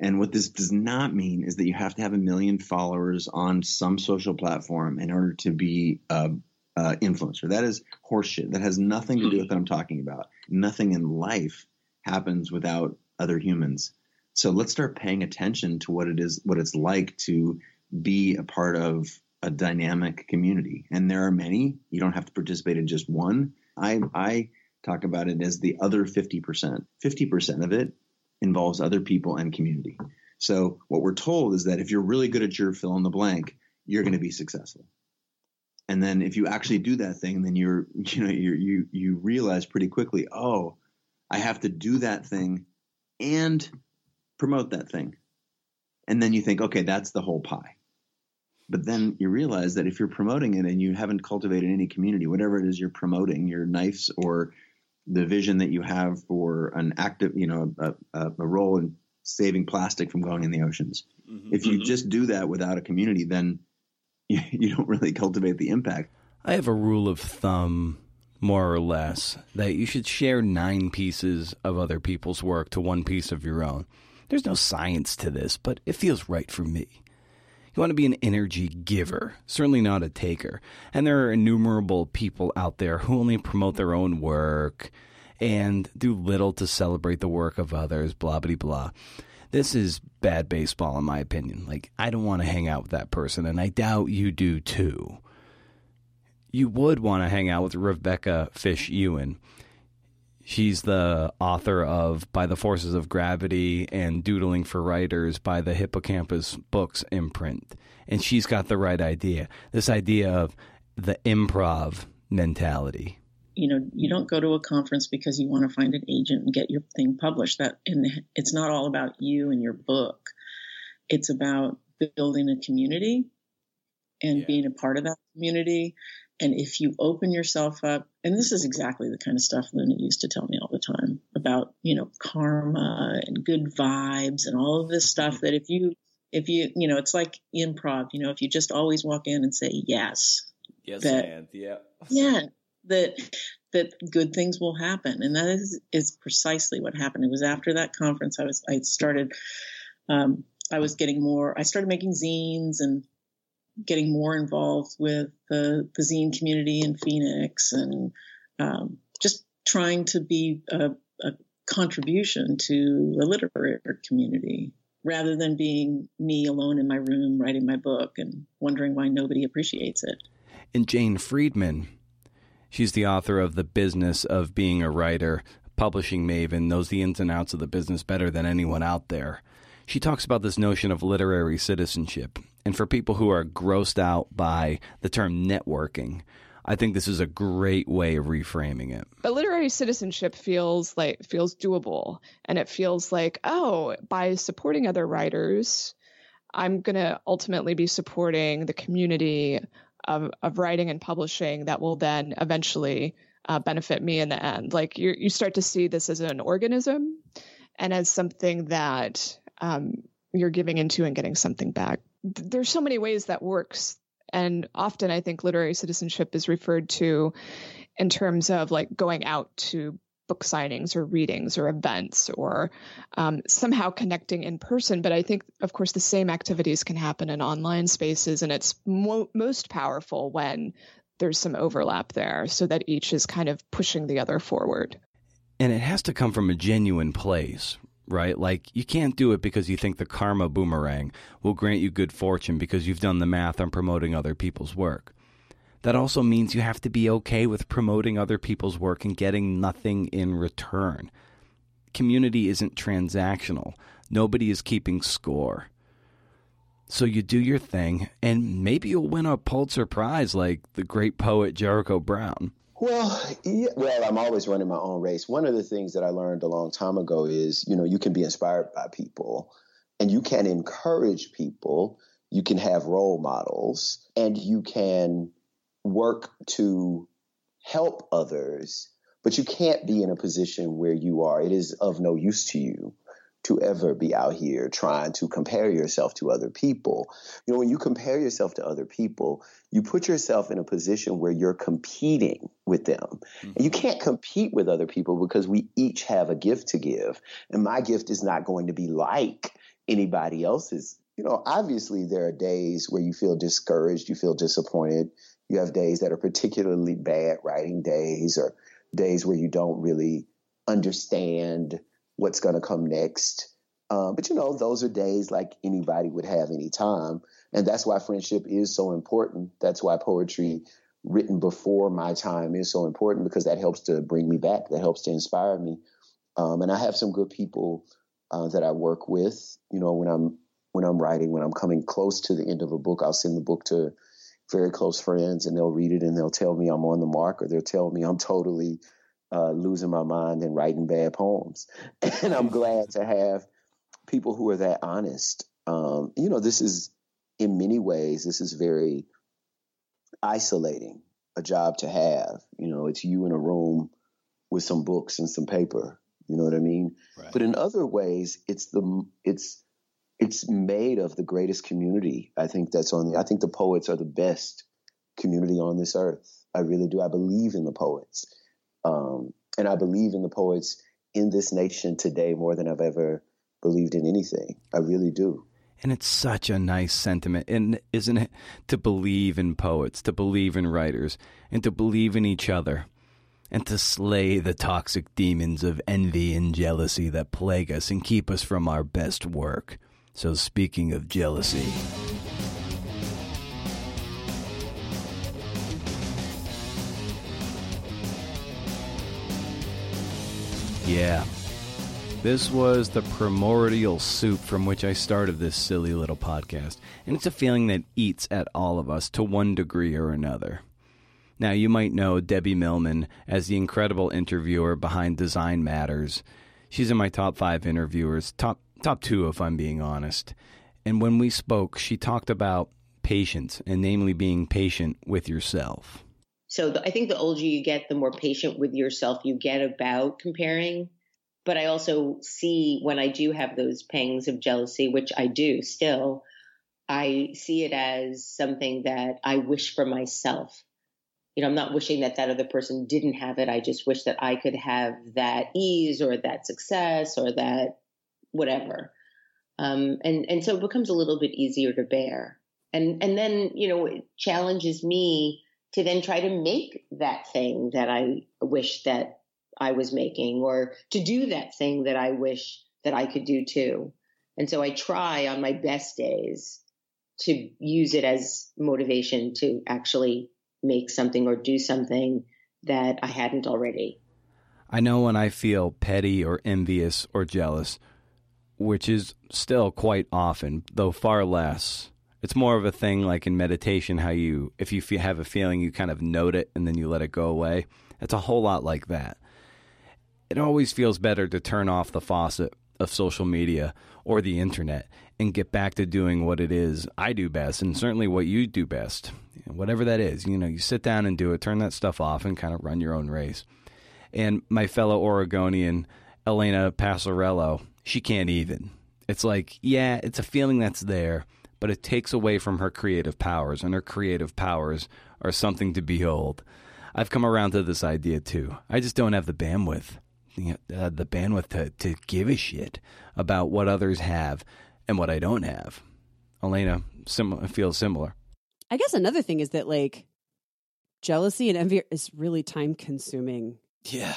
And what this does not mean is that you have to have a million followers on some social platform in order to be a, a influencer. That is horseshit. That has nothing to do with what I'm talking about. Nothing in life happens without other humans. So let's start paying attention to what it is, what it's like to be a part of a dynamic community. And there are many. You don't have to participate in just one. I I talk about it as the other 50%. 50% of it involves other people and community. So what we're told is that if you're really good at your fill in the blank, you're going to be successful. And then if you actually do that thing, then you're <laughs> you know you you you realize pretty quickly, oh, I have to do that thing and promote that thing. And then you think, okay, that's the whole pie. But then you realize that if you're promoting it and you haven't cultivated any community, whatever it is you're promoting, your knives or the vision that you have for an active, you know, a, a, a role in saving plastic from going in the oceans. Mm-hmm. If you mm-hmm. just do that without a community, then you, <laughs> you don't really cultivate the impact. I have a rule of thumb more or less, that you should share nine pieces of other people's work to one piece of your own. There's no science to this, but it feels right for me. You want to be an energy giver, certainly not a taker. And there are innumerable people out there who only promote their own work and do little to celebrate the work of others, blah, blah, blah. This is bad baseball, in my opinion. Like, I don't want to hang out with that person, and I doubt you do too. You would want to hang out with Rebecca Fish Ewan. She's the author of By the Forces of Gravity and Doodling for Writers by the Hippocampus Books imprint. And she's got the right idea. This idea of the improv mentality. You know, you don't go to a conference because you want to find an agent and get your thing published. That and it's not all about you and your book. It's about building a community and yeah. being a part of that community and if you open yourself up, and this is exactly the kind of stuff Luna used to tell me all the time about, you know, karma and good vibes and all of this stuff that if you, if you, you know, it's like improv, you know, if you just always walk in and say yes. Yes, that, and yeah. Yeah. That, that good things will happen. And that is, is precisely what happened. It was after that conference I was, I started, um, I was getting more, I started making zines and getting more involved with the, the zine community in Phoenix and um, just trying to be a, a contribution to the literary community rather than being me alone in my room writing my book and wondering why nobody appreciates it. And Jane Friedman, she's the author of The Business of Being a Writer, publishing maven, knows the ins and outs of the business better than anyone out there. She talks about this notion of literary citizenship and for people who are grossed out by the term networking, I think this is a great way of reframing it. But literary citizenship feels like feels doable and it feels like, oh, by supporting other writers, I'm going to ultimately be supporting the community of, of writing and publishing that will then eventually uh, benefit me in the end. Like you, you start to see this as an organism and as something that um, you're giving into and getting something back there's so many ways that works. And often i think literary citizenship is referred to in terms of like going out to book signings or readings or events or um, somehow connecting in person. But i think of course the same activities can happen in online spaces and it's mo- most powerful when there's some overlap there so that each is kind of pushing the other forward. And it has to come from a genuine place right? Like you can't do it because you think the karma boomerang will grant you good fortune because you've done the math on promoting other people's work. That also means you have to be okay with promoting other people's work and getting nothing in return. Community isn't transactional. Nobody is keeping score. So you do your thing, and maybe you'll win a Pulitzer Prize like the great poet Jericho Brown. Well, yeah, well, I'm always running my own race. One of the things that I learned a long time ago is, you know, you can be inspired by people and you can encourage people. You can have role models and you can work to help others, but you can't be in a position where you are. It is of no use to you to ever be out here trying to compare yourself to other people. You know, when you compare yourself to other people, you put yourself in a position where you're competing with them. Mm-hmm. And you can't compete with other people because we each have a gift to give. And my gift is not going to be like anybody else's. You know, obviously there are days where you feel discouraged, you feel disappointed. You have days that are particularly bad writing days or days where you don't really understand what's going to come next. Um, but you know, those are days like anybody would have any time. And that's why friendship is so important. That's why poetry written before my time is so important because that helps to bring me back. That helps to inspire me. Um, and I have some good people uh, that I work with. You know, when I'm when I'm writing, when I'm coming close to the end of a book, I'll send the book to very close friends, and they'll read it and they'll tell me I'm on the mark, or they'll tell me I'm totally uh, losing my mind and writing bad poems. <laughs> And I'm glad to have people who are that honest. Um, you know, this is in many ways, this is very isolating a job to have. You know, it's you in a room with some books and some paper. You know what I mean? Right. But in other ways, it's the it's it's made of the greatest community. I think that's on the. I think the poets are the best community on this earth. I really do. I believe in the poets. Um, and I believe in the poets in this nation today more than I've ever believed in anything. I really do. And it's such a nice sentiment, and isn't it? To believe in poets, to believe in writers, and to believe in each other, and to slay the toxic demons of envy and jealousy that plague us and keep us from our best work. So, speaking of jealousy. Yeah. This was the primordial soup from which I started this silly little podcast, and it's a feeling that eats at all of us to one degree or another. Now, you might know Debbie Millman as the incredible interviewer behind Design Matters. She's in my top five interviewers, top, top two if I'm being honest. And when we spoke, she talked about patience, and namely being patient with yourself. So the, I think the older you get, the more patient with yourself you get about comparing. But I also see when I do have those pangs of jealousy, which I do still, I see it as something that I wish for myself. You know, I'm not wishing that that other person didn't have it. I just wish that I could have that ease or that success or that whatever. Um, and and so it becomes a little bit easier to bear. And and then you know it challenges me to then try to make that thing that I wish that I was making or to do that thing that I wish that I could do too. And so I try on my best days to use it as motivation to actually make something or do something that I hadn't already. I know when I feel petty or envious or jealous, which is still quite often, though far less. It's more of a thing like in meditation, how you, if you have a feeling, you kind of note it and then you let it go away. It's a whole lot like that. It always feels better to turn off the faucet of social media or the internet and get back to doing what it is I do best and certainly what you do best. Whatever that is, you know, you sit down and do it, turn that stuff off and kind of run your own race. And my fellow Oregonian, Elena Passarello, she can't even. It's like, yeah, it's a feeling that's there, but it takes away from her creative powers, and her creative powers are something to behold. I've come around to this idea too. I just don't have the bandwidth, uh, the bandwidth to, to give a shit about what others have and what I don't have. Elena sim- feels similar. I guess another thing is that like jealousy and envy is really time consuming. Yeah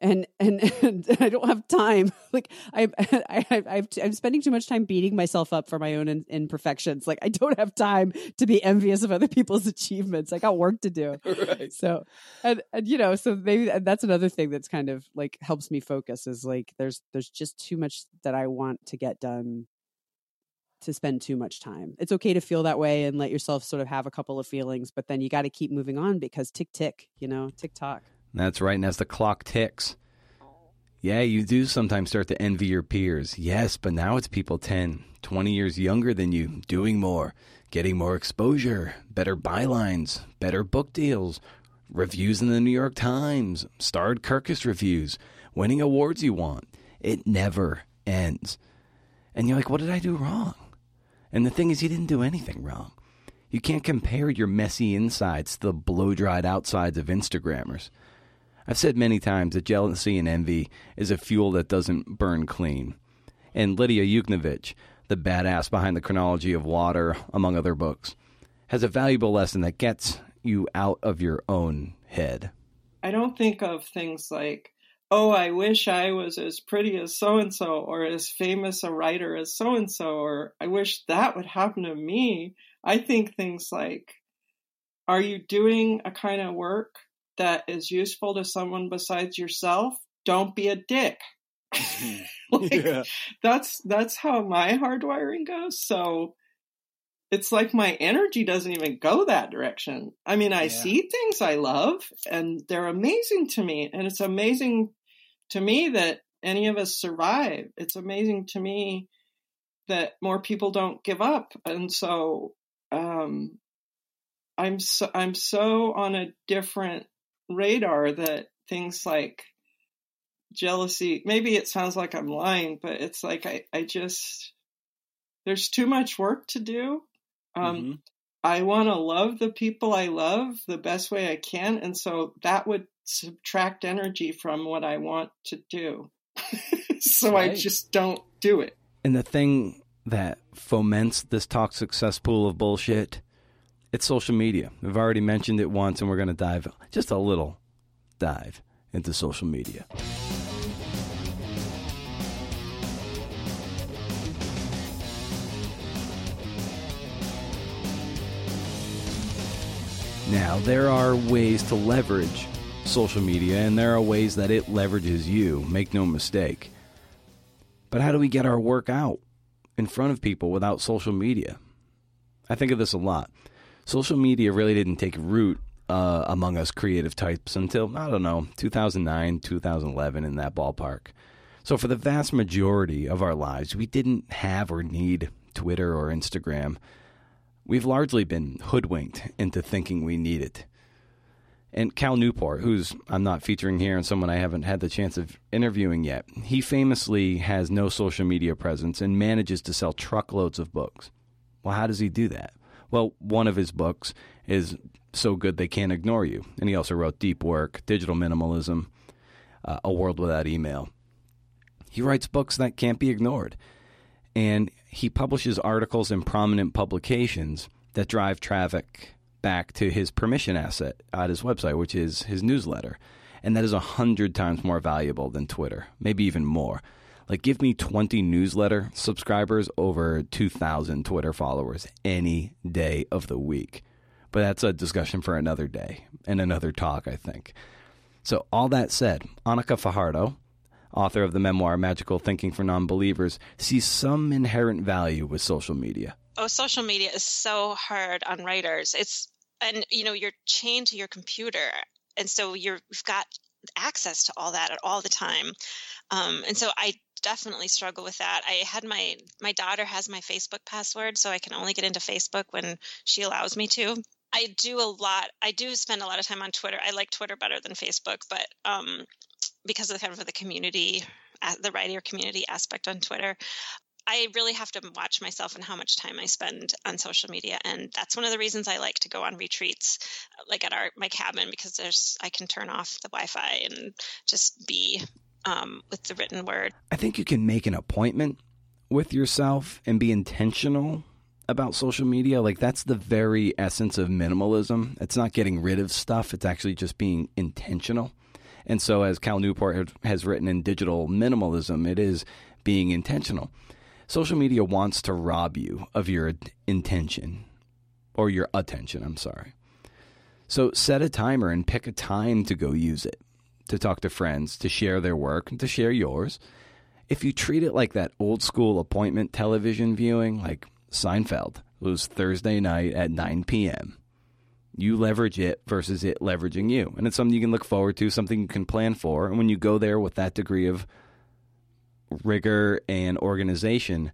and and, <laughs> and I don't have time. <laughs> Like I, <laughs> I, I am spending too much time beating myself up for my own imperfections. Like I don't have time to be envious of other people's achievements. I got work to do. Right. So, and and you know, so maybe that's another thing that's kind of like helps me focus is like there's there's just too much that I want to get done to spend too much time. It's okay to feel that way and let yourself sort of have a couple of feelings, but then you got to keep moving on because tick tick, you know, tick tock. That's right. And as the clock ticks, yeah, you do sometimes start to envy your peers. Yes, but now it's people 10, 20 years younger than you, doing more, getting more exposure, better bylines, better book deals, reviews in the New York Times, starred Kirkus reviews, winning awards you want. It never ends. And you're like, what did I do wrong? And the thing is, you didn't do anything wrong. You can't compare your messy insides to the blow dried outsides of Instagrammers. I've said many times that jealousy and envy is a fuel that doesn't burn clean. And Lidia Yuknavitch, the badass behind the chronology of water, among other books, has a valuable lesson that gets you out of your own head. I don't think of things like, oh, I wish I was as pretty as so and so, or as famous a writer as so and so, or I wish that would happen to me. I think things like, are you doing a kind of work that is useful to someone besides yourself, don't be a dick. <laughs> like, yeah. That's that's how my hardwiring goes. So it's like my energy doesn't even go that direction. I mean, I yeah. see things I love and they're amazing to me. And it's amazing to me that any of us survive. It's amazing to me that more people don't give up. And so um, I'm so I'm so on a different radar that things like jealousy maybe it sounds like i'm lying but it's like i, I just there's too much work to do um, mm-hmm. I want to love the people I love the best way I can. And so that would subtract energy from what I want to do. <laughs> so right. I just don't do it. And the thing that foments this toxic cesspool of bullshit, it's social media. We've already mentioned it once, and we're going to dive just a little dive into social media. Now, there are ways to leverage social media, and there are ways that it leverages you, make no mistake. But how do we get our work out in front of people without social media? I think of this a lot. Social media really didn't take root uh, among us creative types until, I don't know, 2009, 2011, in that ballpark. So, for the vast majority of our lives, we didn't have or need Twitter or Instagram. We've largely been hoodwinked into thinking we need it. And Cal Newport, who's I'm not featuring here and someone I haven't had the chance of interviewing yet, he famously has no social media presence and manages to sell truckloads of books. Well, how does he do that? Well, one of his books is so good they can't ignore you. And he also wrote Deep Work, Digital Minimalism, uh, A World Without Email. He writes books that can't be ignored and he publishes articles in prominent publications that drive traffic back to his permission asset at his website, which is his newsletter. And that is a hundred times more valuable than Twitter, maybe even more. Like, give me 20 newsletter subscribers over 2,000 Twitter followers any day of the week. But that's a discussion for another day and another talk, I think. So, all that said, Anika Fajardo, author of the memoir Magical Thinking for Nonbelievers, sees some inherent value with social media. Oh, social media is so hard on writers. It's and you know you're chained to your computer, and so you're you've got access to all that at all the time. Um, and so I definitely struggle with that. I had my my daughter has my Facebook password, so I can only get into Facebook when she allows me to. I do a lot. I do spend a lot of time on Twitter. I like Twitter better than Facebook, but um, because of the kind of the community, the writer community aspect on Twitter, I really have to watch myself and how much time I spend on social media, and that's one of the reasons I like to go on retreats, like at our my cabin, because there's I can turn off the Wi-Fi and just be um, with the written word. I think you can make an appointment with yourself and be intentional about social media. Like that's the very essence of minimalism. It's not getting rid of stuff; it's actually just being intentional. And so, as Cal Newport has written in Digital Minimalism, it is being intentional. Social media wants to rob you of your intention or your attention, I'm sorry. So, set a timer and pick a time to go use it, to talk to friends, to share their work, and to share yours. If you treat it like that old school appointment television viewing, like Seinfeld, it was Thursday night at 9 p.m you leverage it versus it leveraging you. And it's something you can look forward to, something you can plan for. And when you go there with that degree of rigor and organization,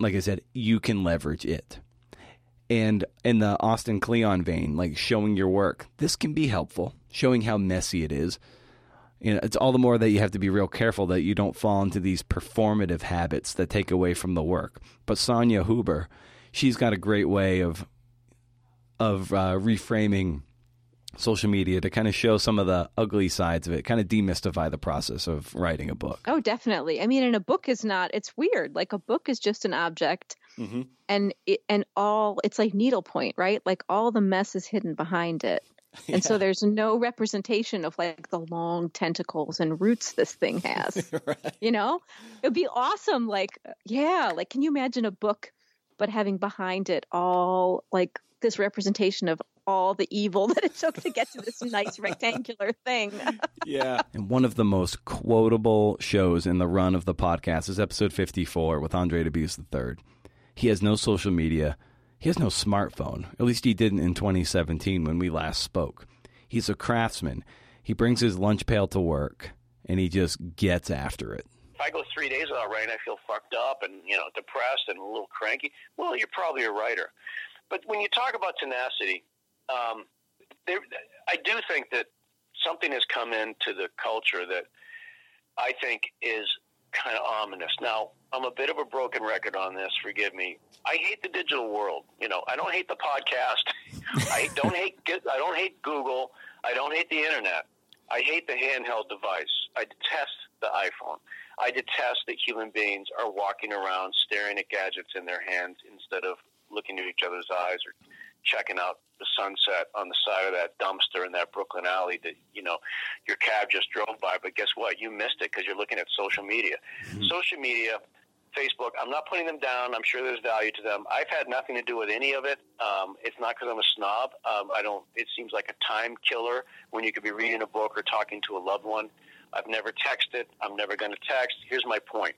like I said, you can leverage it. And in the Austin Kleon vein, like showing your work, this can be helpful, showing how messy it is. You know, it's all the more that you have to be real careful that you don't fall into these performative habits that take away from the work. But Sonya Huber, she's got a great way of of uh, reframing social media to kind of show some of the ugly sides of it, kind of demystify the process of writing a book. Oh, definitely. I mean, and a book is not. It's weird. Like a book is just an object, mm-hmm. and it, and all it's like needlepoint, right? Like all the mess is hidden behind it. <laughs> And yeah. so there's no representation of like the long tentacles and roots this thing has. <laughs> right. You know, it would be awesome. Like, uh, yeah, like can you imagine a book, but having behind it all like this representation of all the evil <laughs> that it took to get to this nice rectangular thing. yeah. And one of the most quotable shows in the run of the podcast is episode 54 with Andre Dubus III. He has no social media. He has no smartphone. At least he didn't in 2017 when we last spoke. He's a craftsman. He brings his lunch pail to work and he just gets after it. If I go three days without writing, I feel fucked up and you know depressed and a little cranky. Well, you're probably a writer. But when you talk about tenacity, um, there, I do think that something has come into the culture that I think is kind of ominous. Now, I'm a bit of a broken record on this. Forgive me. I hate the digital world. You know, I don't hate the podcast. I don't hate I don't hate Google. I don't hate the internet. I hate the handheld device. I detest the iPhone. I detest that human beings are walking around staring at gadgets in their hands instead of looking at each other's eyes or checking out the sunset on the side of that dumpster in that Brooklyn alley that you know your cab just drove by. But guess what? You missed it because you're looking at social media. Mm-hmm. Social media, Facebook. I'm not putting them down. I'm sure there's value to them. I've had nothing to do with any of it. Um, it's not because I'm a snob. Um, I don't. It seems like a time killer when you could be reading a book or talking to a loved one. I've never texted. I'm never going to text. Here's my point.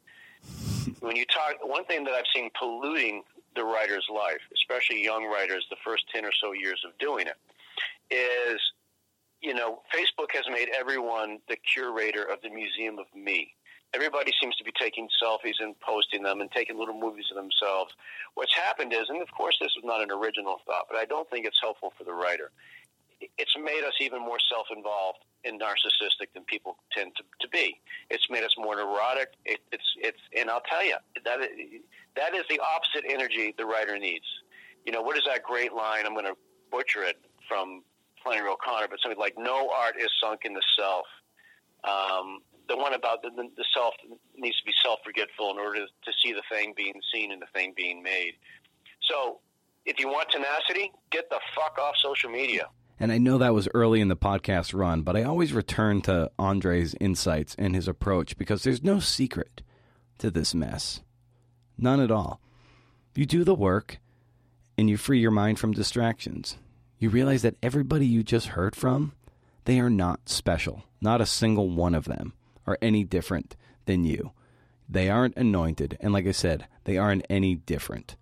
When you talk, one thing that I've seen polluting the writer's life, especially young writers, the first 10 or so years of doing it, is, you know, Facebook has made everyone the curator of the Museum of Me. Everybody seems to be taking selfies and posting them and taking little movies of themselves. What's happened is, and of course this is not an original thought, but I don't think it's helpful for the writer. It's made us even more self-involved and narcissistic than people tend to, to be. It's made us more neurotic. It, it's it's and I'll tell you that that is the opposite energy the writer needs. You know what is that great line? I'm going to butcher it from Flannery O'Connor, but something like "No art is sunk in the self." Um, the one about the, the self needs to be self-forgetful in order to see the thing being seen and the thing being made. So, if you want tenacity, get the fuck off social media. And I know that was early in the podcast run, but I always return to Andre's insights and his approach because there's no secret to this mess. None at all. You do the work and you free your mind from distractions. You realize that everybody you just heard from, they are not special. Not a single one of them are any different than you. They aren't anointed, and like I said, they aren't any different.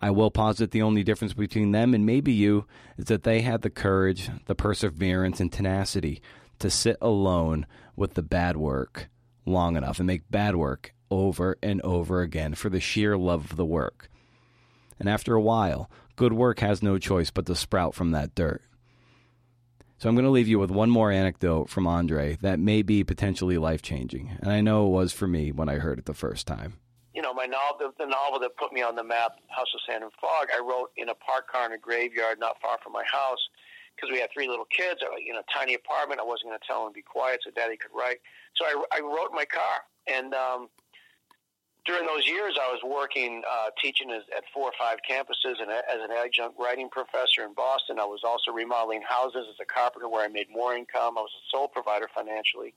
I will posit the only difference between them and maybe you is that they had the courage, the perseverance, and tenacity to sit alone with the bad work long enough and make bad work over and over again for the sheer love of the work. And after a while, good work has no choice but to sprout from that dirt. So I'm going to leave you with one more anecdote from Andre that may be potentially life changing. And I know it was for me when I heard it the first time you know, my novel, the, novel that put me on the map, House of Sand and Fog, I wrote in a park car in a graveyard not far from my house because we had three little kids. I, you know, tiny apartment. I wasn't going to tell them to be quiet so Daddy could write. So I, I wrote in my car, and um, during those years, I was working, uh, teaching as, at four or five campuses, and as an adjunct writing professor in Boston. I was also remodeling houses as a carpenter, where I made more income. I was a sole provider financially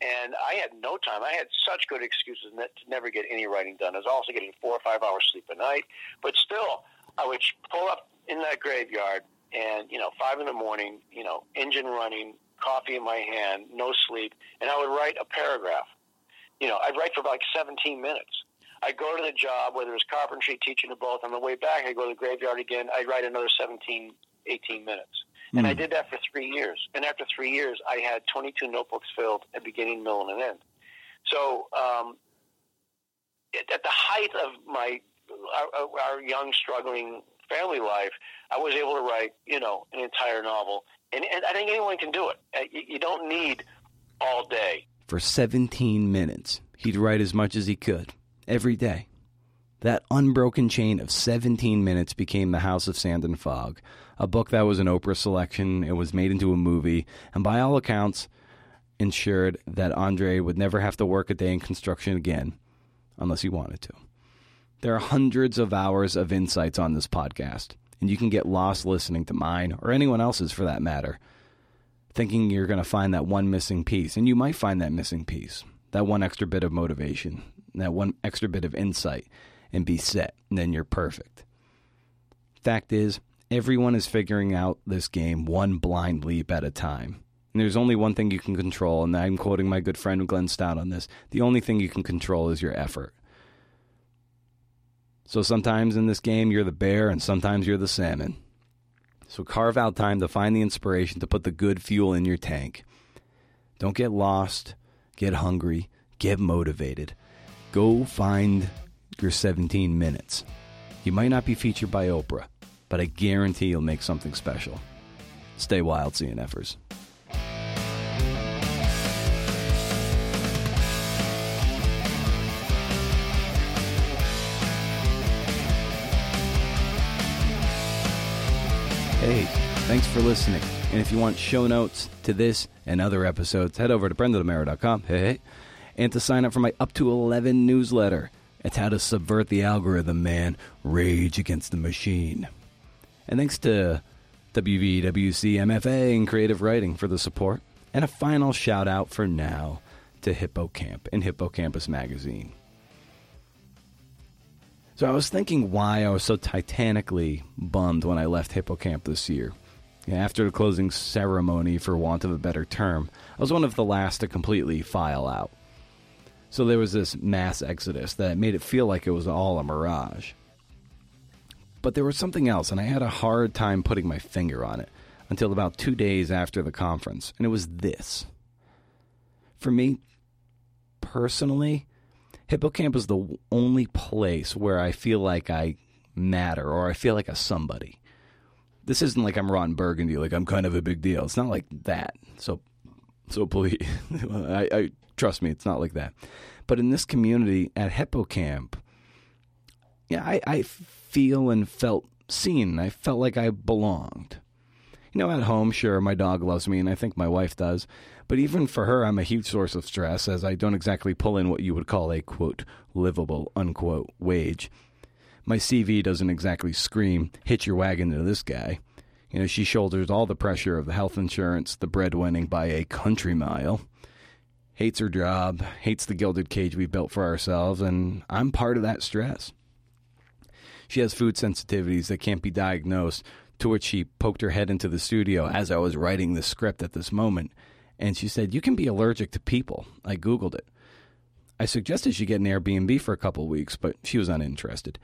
and I had no time. I had such good excuses to never get any writing done. I was also getting four or five hours sleep a night, but still, I would pull up in that graveyard, and you know, five in the morning, you know, engine running, coffee in my hand, no sleep, and I would write a paragraph. You know, I'd write for like 17 minutes. I'd go to the job, whether it was carpentry, teaching, or both. On the way back, I'd go to the graveyard again. I'd write another 17, 18 minutes. And mm. I hmm. did that for three years. And after three years, I had 22 notebooks filled at beginning, middle, and end. So um, at the height of my our, our young, struggling family life, I was able to write, you know, an entire novel. And, and I think anyone can do it. Uh, you, you don't need all day. For 17 minutes, he'd write as much as he could every day. That unbroken chain of 17 minutes became The House of Sand and Fog, a book that was an Oprah selection. It was made into a movie, and by all accounts, ensured that Andre would never have to work a day in construction again unless he wanted to. There are hundreds of hours of insights on this podcast, and you can get lost listening to mine or anyone else's for that matter, thinking you're going to find that one missing piece. And you might find that missing piece, that one extra bit of motivation, that one extra bit of insight, and be set. And then you're perfect. Fact is, everyone is figuring out this game one blind leap at a time. And there's only one thing you can control, and I'm quoting my good friend Glenn Stout on this. The only thing you can control is your effort. So sometimes in this game, you're the bear, and sometimes you're the salmon. So carve out time to find the inspiration to put the good fuel in your tank. Don't get lost, get hungry, get motivated. Go find your 17 minutes. You might not be featured by Oprah, but I guarantee you'll make something special. Stay wild, CNFers. Hey, thanks for listening. And if you want show notes to this and other episodes, head over to brendanomeara.com. Hey, hey. And to sign up for my up to 11 newsletter. It's how to subvert the algorithm, man. Rage against the machine. And thanks to WVWC MFA and Creative Writing for the support. And a final shout out for now to HippoCamp and Hippocampus Magazine. So I was thinking why I was so titanically bummed when I left HippoCamp this year. After the closing ceremony, for want of a better term, I was one of the last to completely file out. So there was this mass exodus that made it feel like it was all a mirage. But there was something else, and I had a hard time putting my finger on it until about two days after the conference, and it was this. For me, personally, HippoCamp is the only place where I feel like I matter or I feel like a somebody. This isn't like I'm Ron Burgundy, like I'm kind of a big deal. It's not like that. So, so please, <laughs> I, I trust me, it's not like that. But in this community at HippoCamp, yeah, I, I feel and felt seen. I felt like I belonged. You know, at home, sure, my dog loves me, and I think my wife does. But even for her, I'm a huge source of stress, as I don't exactly pull in what you would call a quote livable unquote wage. My CV doesn't exactly scream hitch your wagon to this guy. You know, she shoulders all the pressure of the health insurance, the breadwinning by a country mile. Hates her job, hates the gilded cage we built for ourselves, and I'm part of that stress. She has food sensitivities that can't be diagnosed, to which she poked her head into the studio as I was writing the script at this moment and she said, You can be allergic to people. I Googled it. I suggested she get an Airbnb for a couple weeks, but she was uninterested.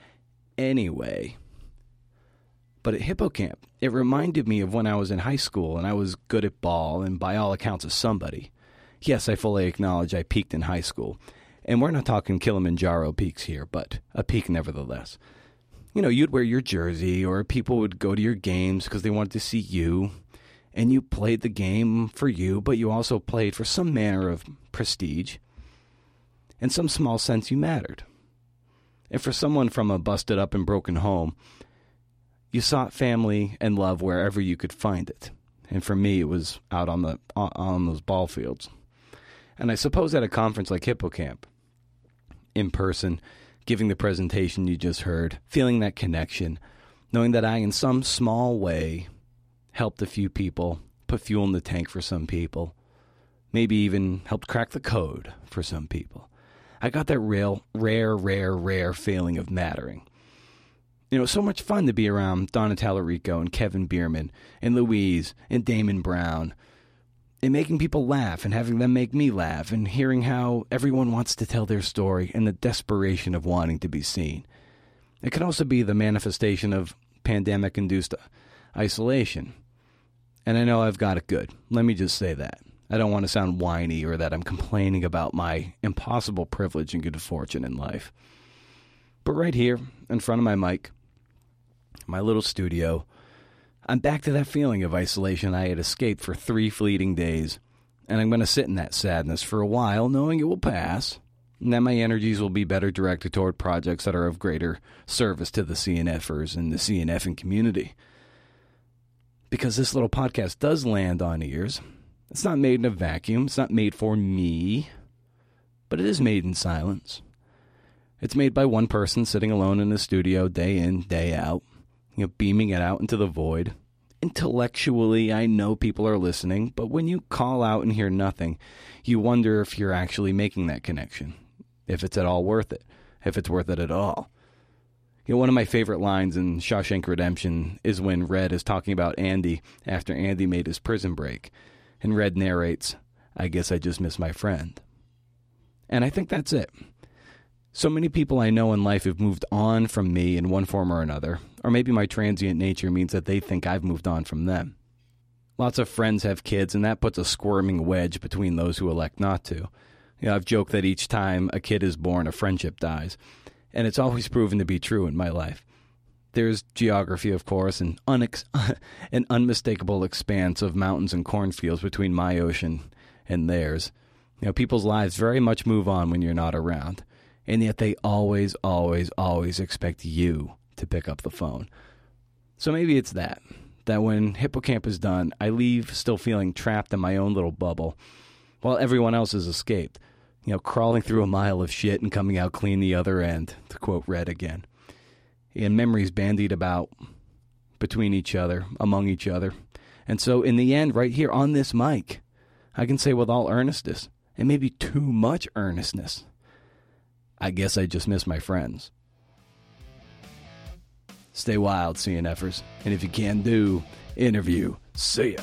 Anyway, but at HippoCamp, it reminded me of when I was in high school and I was good at ball and by all accounts a somebody. Yes, I fully acknowledge I peaked in high school. And we're not talking Kilimanjaro peaks here, but a peak nevertheless. You know, you'd wear your jersey, or people would go to your games because they wanted to see you and you played the game for you, but you also played for some manner of prestige. In some small sense, you mattered. And for someone from a busted up and broken home, you sought family and love wherever you could find it. And for me, it was out on the on those ball fields. And I suppose at a conference like HippoCamp, in person, giving the presentation you just heard, feeling that connection, knowing that I, in some small way, helped a few people, put fuel in the tank for some people, maybe even helped crack the code for some people. I got that real, rare, rare, rare feeling of mattering. You know, so much fun to be around Donna Talarico and Kevin Bierman and Louise and Damon Brown and making people laugh and having them make me laugh and hearing how everyone wants to tell their story and the desperation of wanting to be seen. It can also be the manifestation of pandemic induced isolation and I know I've got it good. Let me just say that. I don't want to sound whiny or that I'm complaining about my impossible privilege and good fortune in life. But right here, in front of my mic, my little studio, I'm back to that feeling of isolation I had escaped for three fleeting days. And I'm going to sit in that sadness for a while, knowing it will pass, and that my energies will be better directed toward projects that are of greater service to the CNFers and the CNFing community because this little podcast does land on ears. It's not made in a vacuum, it's not made for me, but it is made in silence. It's made by one person sitting alone in a studio day in, day out, you know, beaming it out into the void. Intellectually, I know people are listening, but when you call out and hear nothing, you wonder if you're actually making that connection, if it's at all worth it, if it's worth it at all. You know, one of my favorite lines in Shawshank Redemption is when Red is talking about Andy after Andy made his prison break. And Red narrates, I guess I just miss my friend. And I think that's it. So many people I know in life have moved on from me in one form or another, or maybe my transient nature means that they think I've moved on from them. Lots of friends have kids, and that puts a squirming wedge between those who elect not to. You know, I've joked that each time a kid is born, a friendship dies and it's always proven to be true in my life. There's geography, of course, and unex- <laughs> an unmistakable expanse of mountains and cornfields between my ocean and theirs. You know, people's lives very much move on when you're not around, and yet they always, always, always expect you to pick up the phone. So maybe it's that. that when HippoCamp is done, I leave still feeling trapped in my own little bubble while everyone else has escaped. You know, crawling through a mile of shit and coming out clean the other end, to quote Red again. And memories bandied about between each other, among each other. And so, in the end, right here on this mic, I can say with all earnestness, and maybe too much earnestness, I guess I just miss my friends. Stay wild, CNFers. And if you can do, interview. See ya.